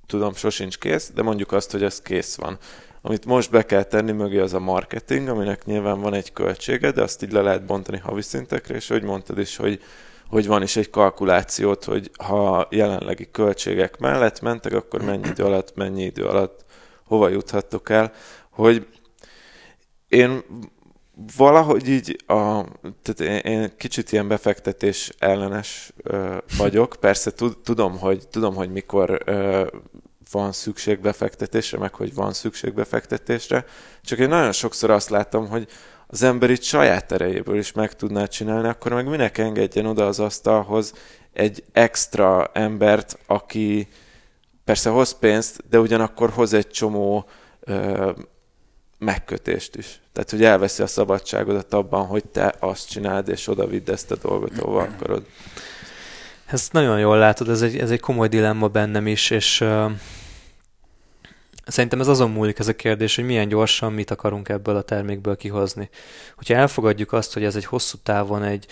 tudom, sosincs kész, de mondjuk azt, hogy ez kész van. Amit most be kell tenni mögé az a marketing, aminek nyilván van egy költsége, de azt így le lehet bontani havi szintekre, és hogy mondtad is, hogy, hogy van is egy kalkulációt, hogy ha jelenlegi költségek mellett mentek, akkor mennyi idő alatt, mennyi idő alatt hova juthattok el, hogy én valahogy így, a, tehát én, én kicsit ilyen befektetés ellenes ö, vagyok. Persze tudom, hogy, tudom, hogy mikor ö, van szükség befektetésre, meg hogy van szükség befektetésre. Csak én nagyon sokszor azt látom, hogy az ember itt saját erejéből is meg tudná csinálni, akkor meg minek engedjen oda az asztalhoz egy extra embert, aki persze hoz pénzt, de ugyanakkor hoz egy csomó megkötést is. Tehát, hogy elveszi a szabadságodat abban, hogy te azt csináld, és oda vidd ezt a dolgot, ahova akarod. Ezt nagyon jól látod, ez egy, ez egy komoly dilemma bennem is, és uh, szerintem ez azon múlik ez a kérdés, hogy milyen gyorsan mit akarunk ebből a termékből kihozni. Hogyha elfogadjuk azt, hogy ez egy hosszú távon egy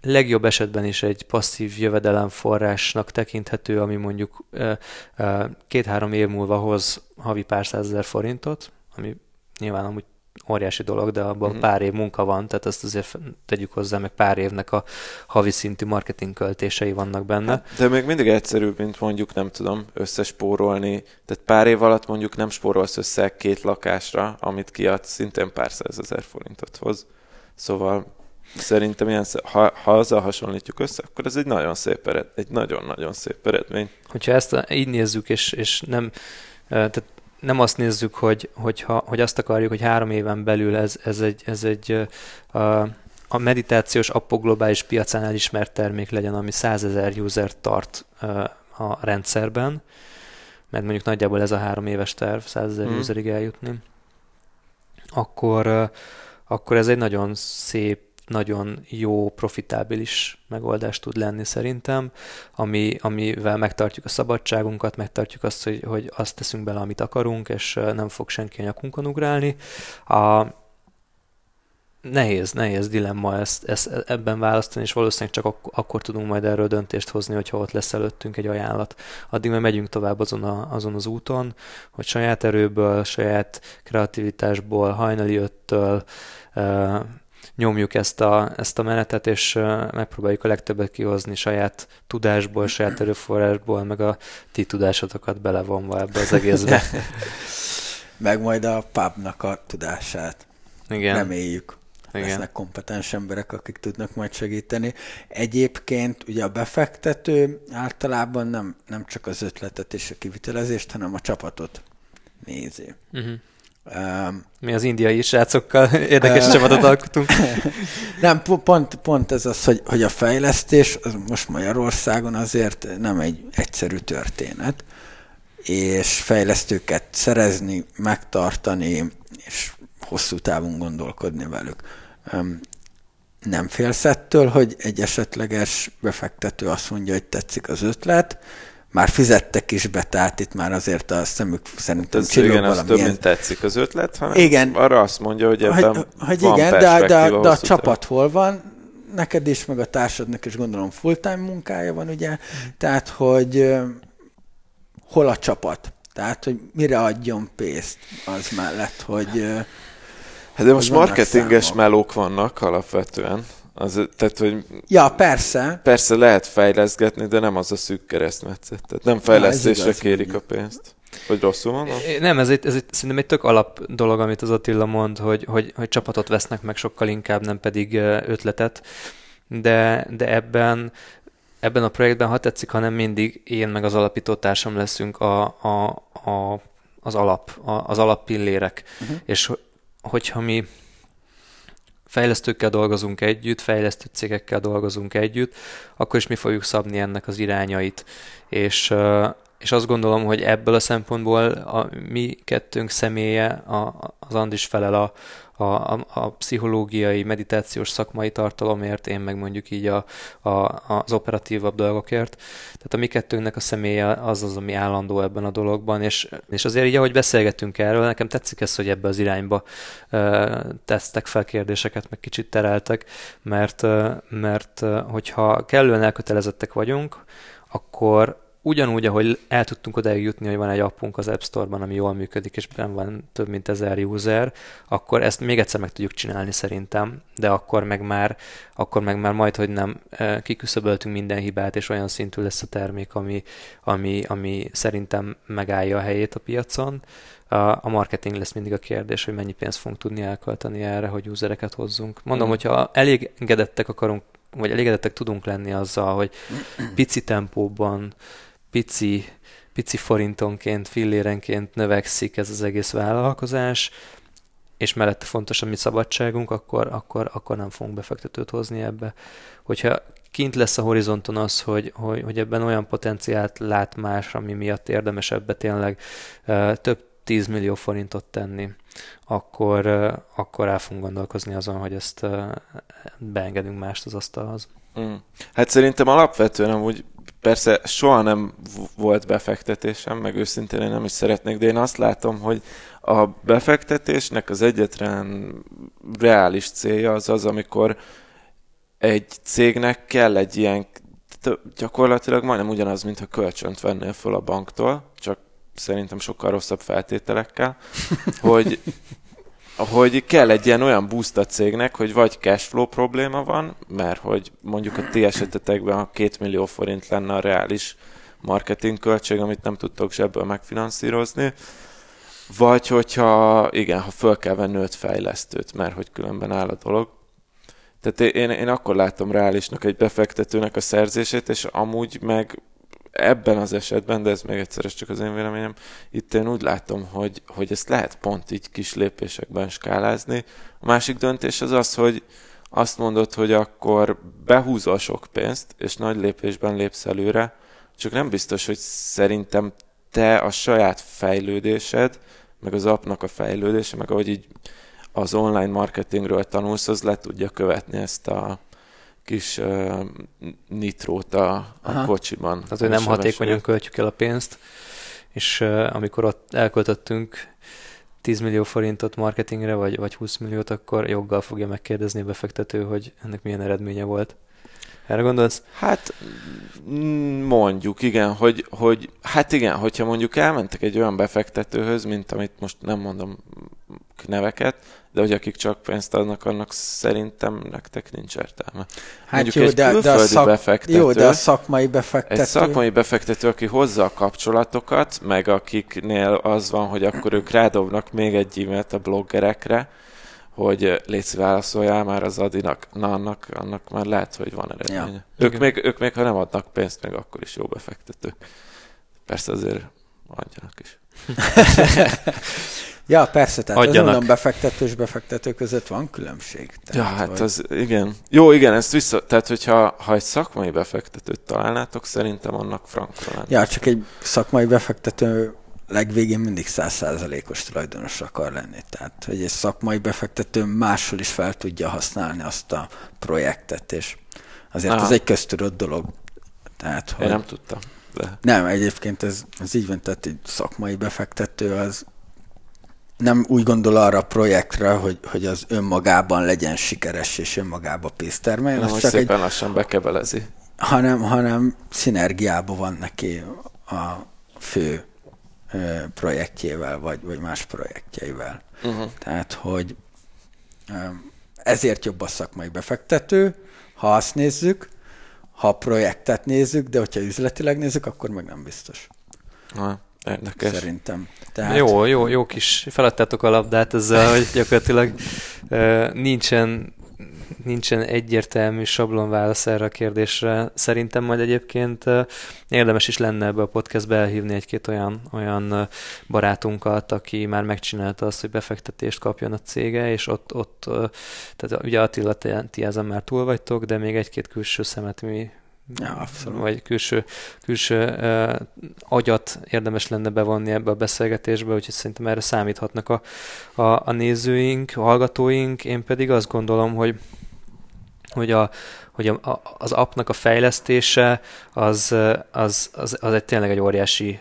legjobb esetben is egy passzív jövedelemforrásnak tekinthető, ami mondjuk uh, uh, két-három év múlva hoz havi pár százezer forintot, ami nyilván amúgy óriási dolog, de abban uh-huh. pár év munka van, tehát ezt azért tegyük hozzá, meg pár évnek a havi szintű marketing költései vannak benne. Hát, de még mindig egyszerűbb, mint mondjuk, nem tudom, összespórolni. Tehát pár év alatt mondjuk nem spórolsz össze két lakásra, amit kiadsz, szintén pár százezer forintot hoz. Szóval Szerintem ilyen, ha, ha azzal hasonlítjuk össze, akkor ez egy nagyon szép eredmény, egy nagyon-nagyon szép eredmény. Hogyha ezt így nézzük, és, és nem, tehát nem azt nézzük, hogy, hogyha, hogy azt akarjuk, hogy három éven belül ez, ez egy, ez egy a, a meditációs appok globális piacán elismert termék legyen, ami 100 ezer user tart a rendszerben, mert mondjuk nagyjából ez a három éves terv, 100 ezer mm. userig eljutni, akkor, akkor ez egy nagyon szép, nagyon jó, profitábilis megoldás tud lenni szerintem, ami, amivel megtartjuk a szabadságunkat, megtartjuk azt, hogy, hogy azt teszünk bele, amit akarunk, és nem fog senki a nyakunkon ugrálni. A, nehéz, nehéz dilemma ezt, ezt ebben választani, és valószínűleg csak ak- akkor tudunk majd erről döntést hozni, hogyha ott lesz előttünk egy ajánlat. Addig meg megyünk tovább azon, a, azon az úton, hogy saját erőből, saját kreativitásból, hajnali öttől nyomjuk ezt a, ezt a menetet, és megpróbáljuk a legtöbbet kihozni saját tudásból, saját erőforrásból, meg a ti tudásotokat belevonva ebbe az egészbe. meg majd a pubnak a tudását. Igen. Reméljük. Igen. lesznek kompetens emberek, akik tudnak majd segíteni. Egyébként ugye a befektető általában nem, nem csak az ötletet és a kivitelezést, hanem a csapatot nézi. Uh-huh. Um, Mi az indiai srácokkal érdekes uh, csapatot alkotunk. nem, pont, pont ez az, hogy, hogy a fejlesztés az most Magyarországon azért nem egy egyszerű történet, és fejlesztőket szerezni, megtartani, és hosszú távon gondolkodni velük. Nem félsz ettől, hogy egy esetleges befektető azt mondja, hogy tetszik az ötlet, már fizettek is be, tehát itt már azért a szemük szerintem Ez csillog igen, az több, mint tetszik az ötlet, hanem igen, arra azt mondja, hogy ebben hogy, hogy van igen, de, de, de a csapat hol van, neked is, meg a társadnak is gondolom full-time munkája van, ugye, mm. tehát, hogy hol a csapat, tehát, hogy mire adjon pénzt az mellett, hogy Hát de most marketinges melók vannak alapvetően. Az, tehát, hogy ja, persze. Persze lehet fejleszgetni, de nem az a szűk keresztmetszet. Tehát nem fejlesztésre ja, kérik a pénzt. Hogy rosszul van? Nem, ez, egy, ez egy, szerintem egy tök alap dolog, amit az Attila mond, hogy, hogy, hogy csapatot vesznek meg sokkal inkább, nem pedig ötletet. De, de ebben ebben a projektben, ha tetszik, hanem mindig én meg az alapítótársam leszünk a, a, a, az alap, a, az alappillérek. Uh-huh. És hogyha mi fejlesztőkkel dolgozunk együtt, fejlesztő cégekkel dolgozunk együtt, akkor is mi fogjuk szabni ennek az irányait. És, és azt gondolom, hogy ebből a szempontból a mi kettőnk személye, a, az Andis felel a, a, a, a pszichológiai, meditációs szakmai tartalomért, én meg mondjuk így a, a, az operatívabb dolgokért. Tehát a mi kettőnknek a személye az az, ami állandó ebben a dologban, és, és azért így, ahogy beszélgetünk erről, nekem tetszik ez, hogy ebbe az irányba uh, tesztek fel kérdéseket, meg kicsit tereltek, mert, uh, mert uh, hogyha kellően elkötelezettek vagyunk, akkor ugyanúgy, ahogy el tudtunk odáig jutni, hogy van egy appunk az App Store-ban, ami jól működik, és benn van több mint ezer user, akkor ezt még egyszer meg tudjuk csinálni szerintem, de akkor meg már, akkor meg már majd, hogy nem kiküszöböltünk minden hibát, és olyan szintű lesz a termék, ami, ami, ami szerintem megállja a helyét a piacon. A marketing lesz mindig a kérdés, hogy mennyi pénzt fogunk tudni elkölteni erre, hogy usereket hozzunk. Mondom, mm. hogyha elégedettek akarunk, vagy elégedettek tudunk lenni azzal, hogy pici tempóban pici, pici forintonként, fillérenként növekszik ez az egész vállalkozás, és mellette fontos a mi szabadságunk, akkor, akkor, akkor nem fogunk befektetőt hozni ebbe. Hogyha kint lesz a horizonton az, hogy, hogy, hogy ebben olyan potenciált lát más, ami miatt érdemes ebbe tényleg több 10 millió forintot tenni, akkor, akkor el fogunk gondolkozni azon, hogy ezt beengedünk mást az asztalhoz. Mm. Hát szerintem alapvetően amúgy persze soha nem volt befektetésem, meg őszintén én nem is szeretnék, de én azt látom, hogy a befektetésnek az egyetlen reális célja az az, amikor egy cégnek kell egy ilyen, gyakorlatilag majdnem ugyanaz, mintha kölcsönt vennél föl a banktól, csak szerintem sokkal rosszabb feltételekkel, hogy hogy kell egy ilyen olyan boost a cégnek, hogy vagy cashflow probléma van, mert hogy mondjuk a ti esetetekben a két millió forint lenne a reális marketing költség, amit nem tudtok zsebből megfinanszírozni, vagy hogyha, igen, ha föl kell venni öt fejlesztőt, mert hogy különben áll a dolog. Tehát én, én akkor látom reálisnak egy befektetőnek a szerzését, és amúgy meg ebben az esetben, de ez még egyszer ez csak az én véleményem, itt én úgy látom, hogy, hogy ezt lehet pont így kis lépésekben skálázni. A másik döntés az az, hogy azt mondod, hogy akkor behúzol sok pénzt, és nagy lépésben lépsz előre, csak nem biztos, hogy szerintem te a saját fejlődésed, meg az appnak a fejlődése, meg ahogy így az online marketingről tanulsz, az le tudja követni ezt a kis uh, nitrót a, a kocsiban. Tehát, hogy nem hatékonyan költjük el a pénzt, és uh, amikor ott elköltöttünk 10 millió forintot marketingre, vagy, vagy 20 milliót, akkor joggal fogja megkérdezni a befektető, hogy ennek milyen eredménye volt. Erre gondolsz? Hát mondjuk, igen, hogy, hogy hát igen, hogyha mondjuk elmentek egy olyan befektetőhöz, mint amit most nem mondom neveket, de hogy akik csak pénzt adnak, annak szerintem nektek nincs értelme. Hát Mondjuk jó, egy de, de a szak... befektető, jó, de a szakmai befektető... Egy szakmai befektető, aki hozza a kapcsolatokat, meg akiknél az van, hogy akkor ők rádobnak még egy e-mailt a bloggerekre, hogy légy válaszoljál már az Adinak, na annak, annak már lehet, hogy van eredménye. Ja. Ők, még, ők még, ha nem adnak pénzt, még akkor is jó befektetők. Persze azért adjanak is. Ja, persze, tehát Adjanak. azonnal befektető és befektető között van különbség. Tehát, ja, hát vagy... az, igen. Jó, igen, ezt vissza, tehát hogyha ha egy szakmai befektetőt találnátok, szerintem annak frankra lenne. Ja, csak egy szakmai befektető legvégén mindig százszázalékos tulajdonos akar lenni. Tehát, hogy egy szakmai befektető máshol is fel tudja használni azt a projektet, és azért Aha. ez egy köztudott dolog. Tehát, hogy... Én nem tudtam. De... Nem, egyébként ez, ez így van, tehát egy szakmai befektető az nem úgy gondol arra a projektre, hogy, hogy az önmagában legyen sikeres és önmagában pénzt termeljen. Nem, hogy csak szépen egy, lassan bekebelezi. Hanem, hanem szinergiában van neki a fő projektjével, vagy, vagy más projektjeivel. Uh-huh. Tehát, hogy ezért jobb a szakmai befektető, ha azt nézzük, ha a projektet nézzük, de hogyha üzletileg nézzük, akkor meg nem biztos. Aha. Érdekes. Szerintem. Tehát... Jó, jó, jó kis feladtátok a labdát ezzel, hogy gyakorlatilag nincsen nincsen egyértelmű sablonválasz erre a kérdésre. Szerintem majd egyébként érdemes is lenne ebbe a podcastbe elhívni egy-két olyan, olyan barátunkat, aki már megcsinálta azt, hogy befektetést kapjon a cége, és ott, ott tehát ugye Attila, ti ezen már túl vagytok, de még egy-két külső szemet mi Ja, abszolút. Vagy külső, külső uh, agyat érdemes lenne bevonni ebbe a beszélgetésbe, úgyhogy szerintem erre számíthatnak a, a, a nézőink, a hallgatóink. Én pedig azt gondolom, hogy hogy, a, hogy a, az appnak a fejlesztése az, az, az, az egy tényleg egy óriási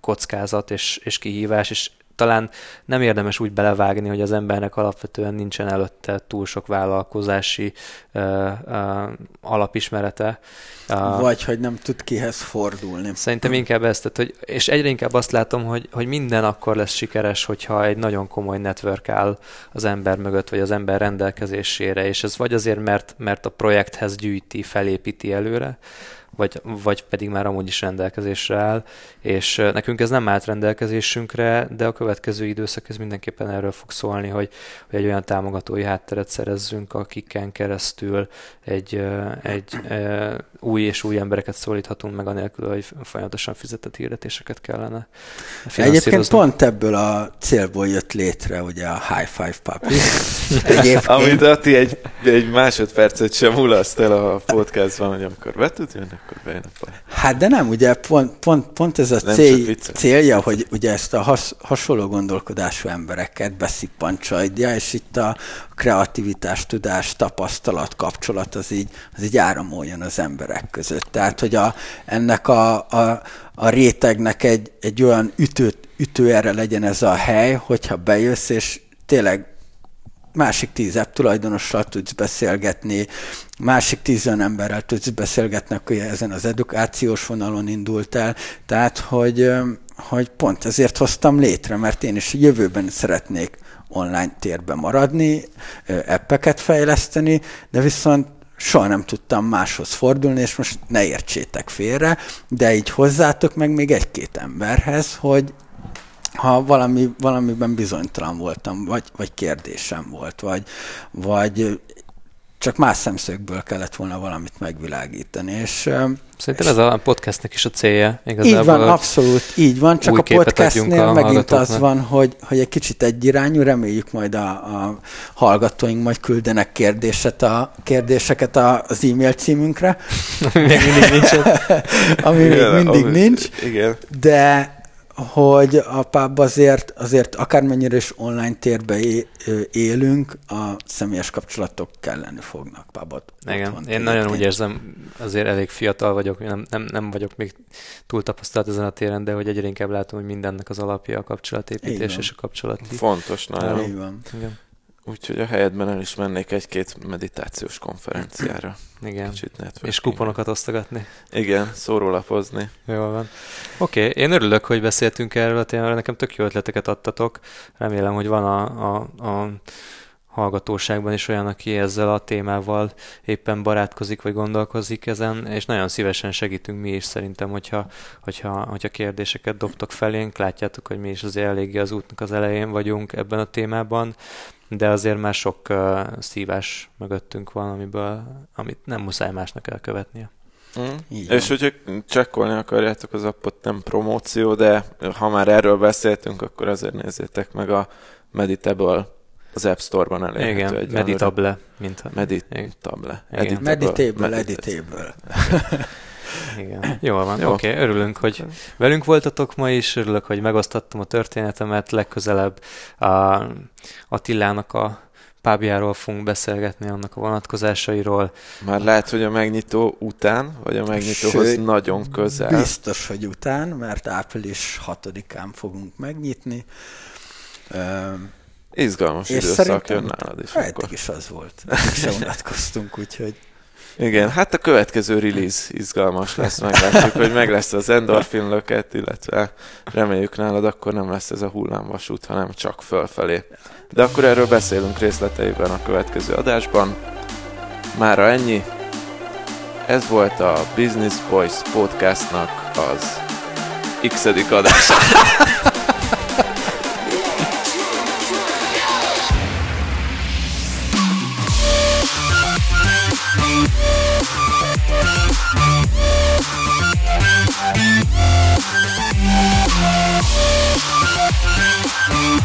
kockázat és, és kihívás, és talán nem érdemes úgy belevágni, hogy az embernek alapvetően nincsen előtte túl sok vállalkozási uh, uh, alapismerete. Vagy hogy nem tud kihez fordulni. Szerintem inkább ezt, tehát, hogy, és egyre inkább azt látom, hogy, hogy minden akkor lesz sikeres, hogyha egy nagyon komoly network áll az ember mögött, vagy az ember rendelkezésére, és ez vagy azért, mert, mert a projekthez gyűjti, felépíti előre, vagy, vagy pedig már amúgy is rendelkezésre áll, és nekünk ez nem állt rendelkezésünkre, de a következő időszak ez mindenképpen erről fog szólni, hogy, hogy egy olyan támogatói hátteret szerezzünk, akiken keresztül egy, egy, egy új és új embereket szólíthatunk meg, anélkül, hogy folyamatosan fizetett hirdetéseket kellene Egyébként pont ebből a célból jött létre ugye a High Five. Egyébként... Amit Ati egy, egy másodpercet sem mulaszt el a podcastban, hogy amikor be tud jönni, akkor bejön a Hát de nem, ugye pont, pont, pont ez a cél, célja, hogy ugye ezt a has, hasonló gondolkodású embereket beszippancsajdja, és itt a kreativitás, tudás, tapasztalat, kapcsolat az így, az így áramoljon az emberek között. Tehát, hogy a, ennek a, a, a rétegnek egy, egy olyan ütő, ütőerre legyen ez a hely, hogyha bejössz, és tényleg másik tíz app tulajdonossal tudsz beszélgetni, másik tíz olyan emberrel tudsz beszélgetni, aki ezen az edukációs vonalon indult el. Tehát, hogy, hogy pont ezért hoztam létre, mert én is jövőben szeretnék online térben maradni, appeket fejleszteni, de viszont soha nem tudtam máshoz fordulni, és most ne értsétek félre, de így hozzátok meg még egy-két emberhez, hogy ha valami, valamiben bizonytalan voltam, vagy, vagy kérdésem volt, vagy, vagy csak más szemszögből kellett volna valamit megvilágítani. És, Szerintem és ez a podcastnek is a célja. Igazából így van, abszolút, így van, csak a podcastnél a megint az van, hogy, hogy egy kicsit egyirányú, reméljük majd a, a hallgatóink majd küldenek kérdéset a, kérdéseket az e-mail címünkre. Ami még mindig nincs. ami még mindig nincs. Igen. De hogy a pub azért, azért akármennyire is online térbe élünk, a személyes kapcsolatok kelleni fognak pubot. Igen, én én nagyon úgy érzem, azért elég fiatal vagyok, nem, nem, nem vagyok még túl tapasztalt ezen a téren, de hogy egyre inkább látom, hogy mindennek az alapja a kapcsolatépítés és a kapcsolati. Fontos nagyon. Igen. Igen. Úgyhogy a helyedben el is mennék egy-két meditációs konferenciára. Igen. És kuponokat osztogatni. Igen, szórólapozni. Jól van. Oké, okay, én örülök, hogy beszéltünk erről a témáról, nekem tök jó ötleteket adtatok. Remélem, hogy van a, a, a hallgatóságban is olyan, aki ezzel a témával éppen barátkozik, vagy gondolkozik ezen, és nagyon szívesen segítünk mi is szerintem, hogyha, hogyha, hogyha kérdéseket dobtok felénk, látjátok, hogy mi is azért eléggé az útnak az elején vagyunk ebben a témában, de azért már sok uh, szívás mögöttünk van, amiből, amit nem muszáj másnak elkövetnie. Mm. És hogyha csekkolni akarjátok az appot, nem promóció, de ha már erről beszéltünk, akkor azért nézzétek meg a Meditable az App Store-ban elérhető. Igen, Meditable. Mint a... Meditable. Igen. Meditable, Meditable. Igen. Jól van, Jó. oké, okay. örülünk, hogy velünk voltatok ma is, örülök, hogy megosztattam a történetemet, legközelebb a Attilának a pábjáról fogunk beszélgetni, annak a vonatkozásairól. Már lehet, hogy a megnyitó után, vagy a megnyitóhoz Sőt, nagyon közel. Biztos, hogy után, mert április 6-án fogunk megnyitni. Izgalmas időszak jön nálad is. Eddig is az volt. Eddig se unatkoztunk, úgyhogy... Igen, hát a következő release izgalmas lesz, meglátjuk, hogy meg lesz az endorfin löket, illetve reméljük nálad akkor nem lesz ez a hullámvasút, hanem csak fölfelé. De akkor erről beszélünk részleteiben a következő adásban. Mára ennyi. Ez volt a Business Boys podcastnak az x adása. Yeah.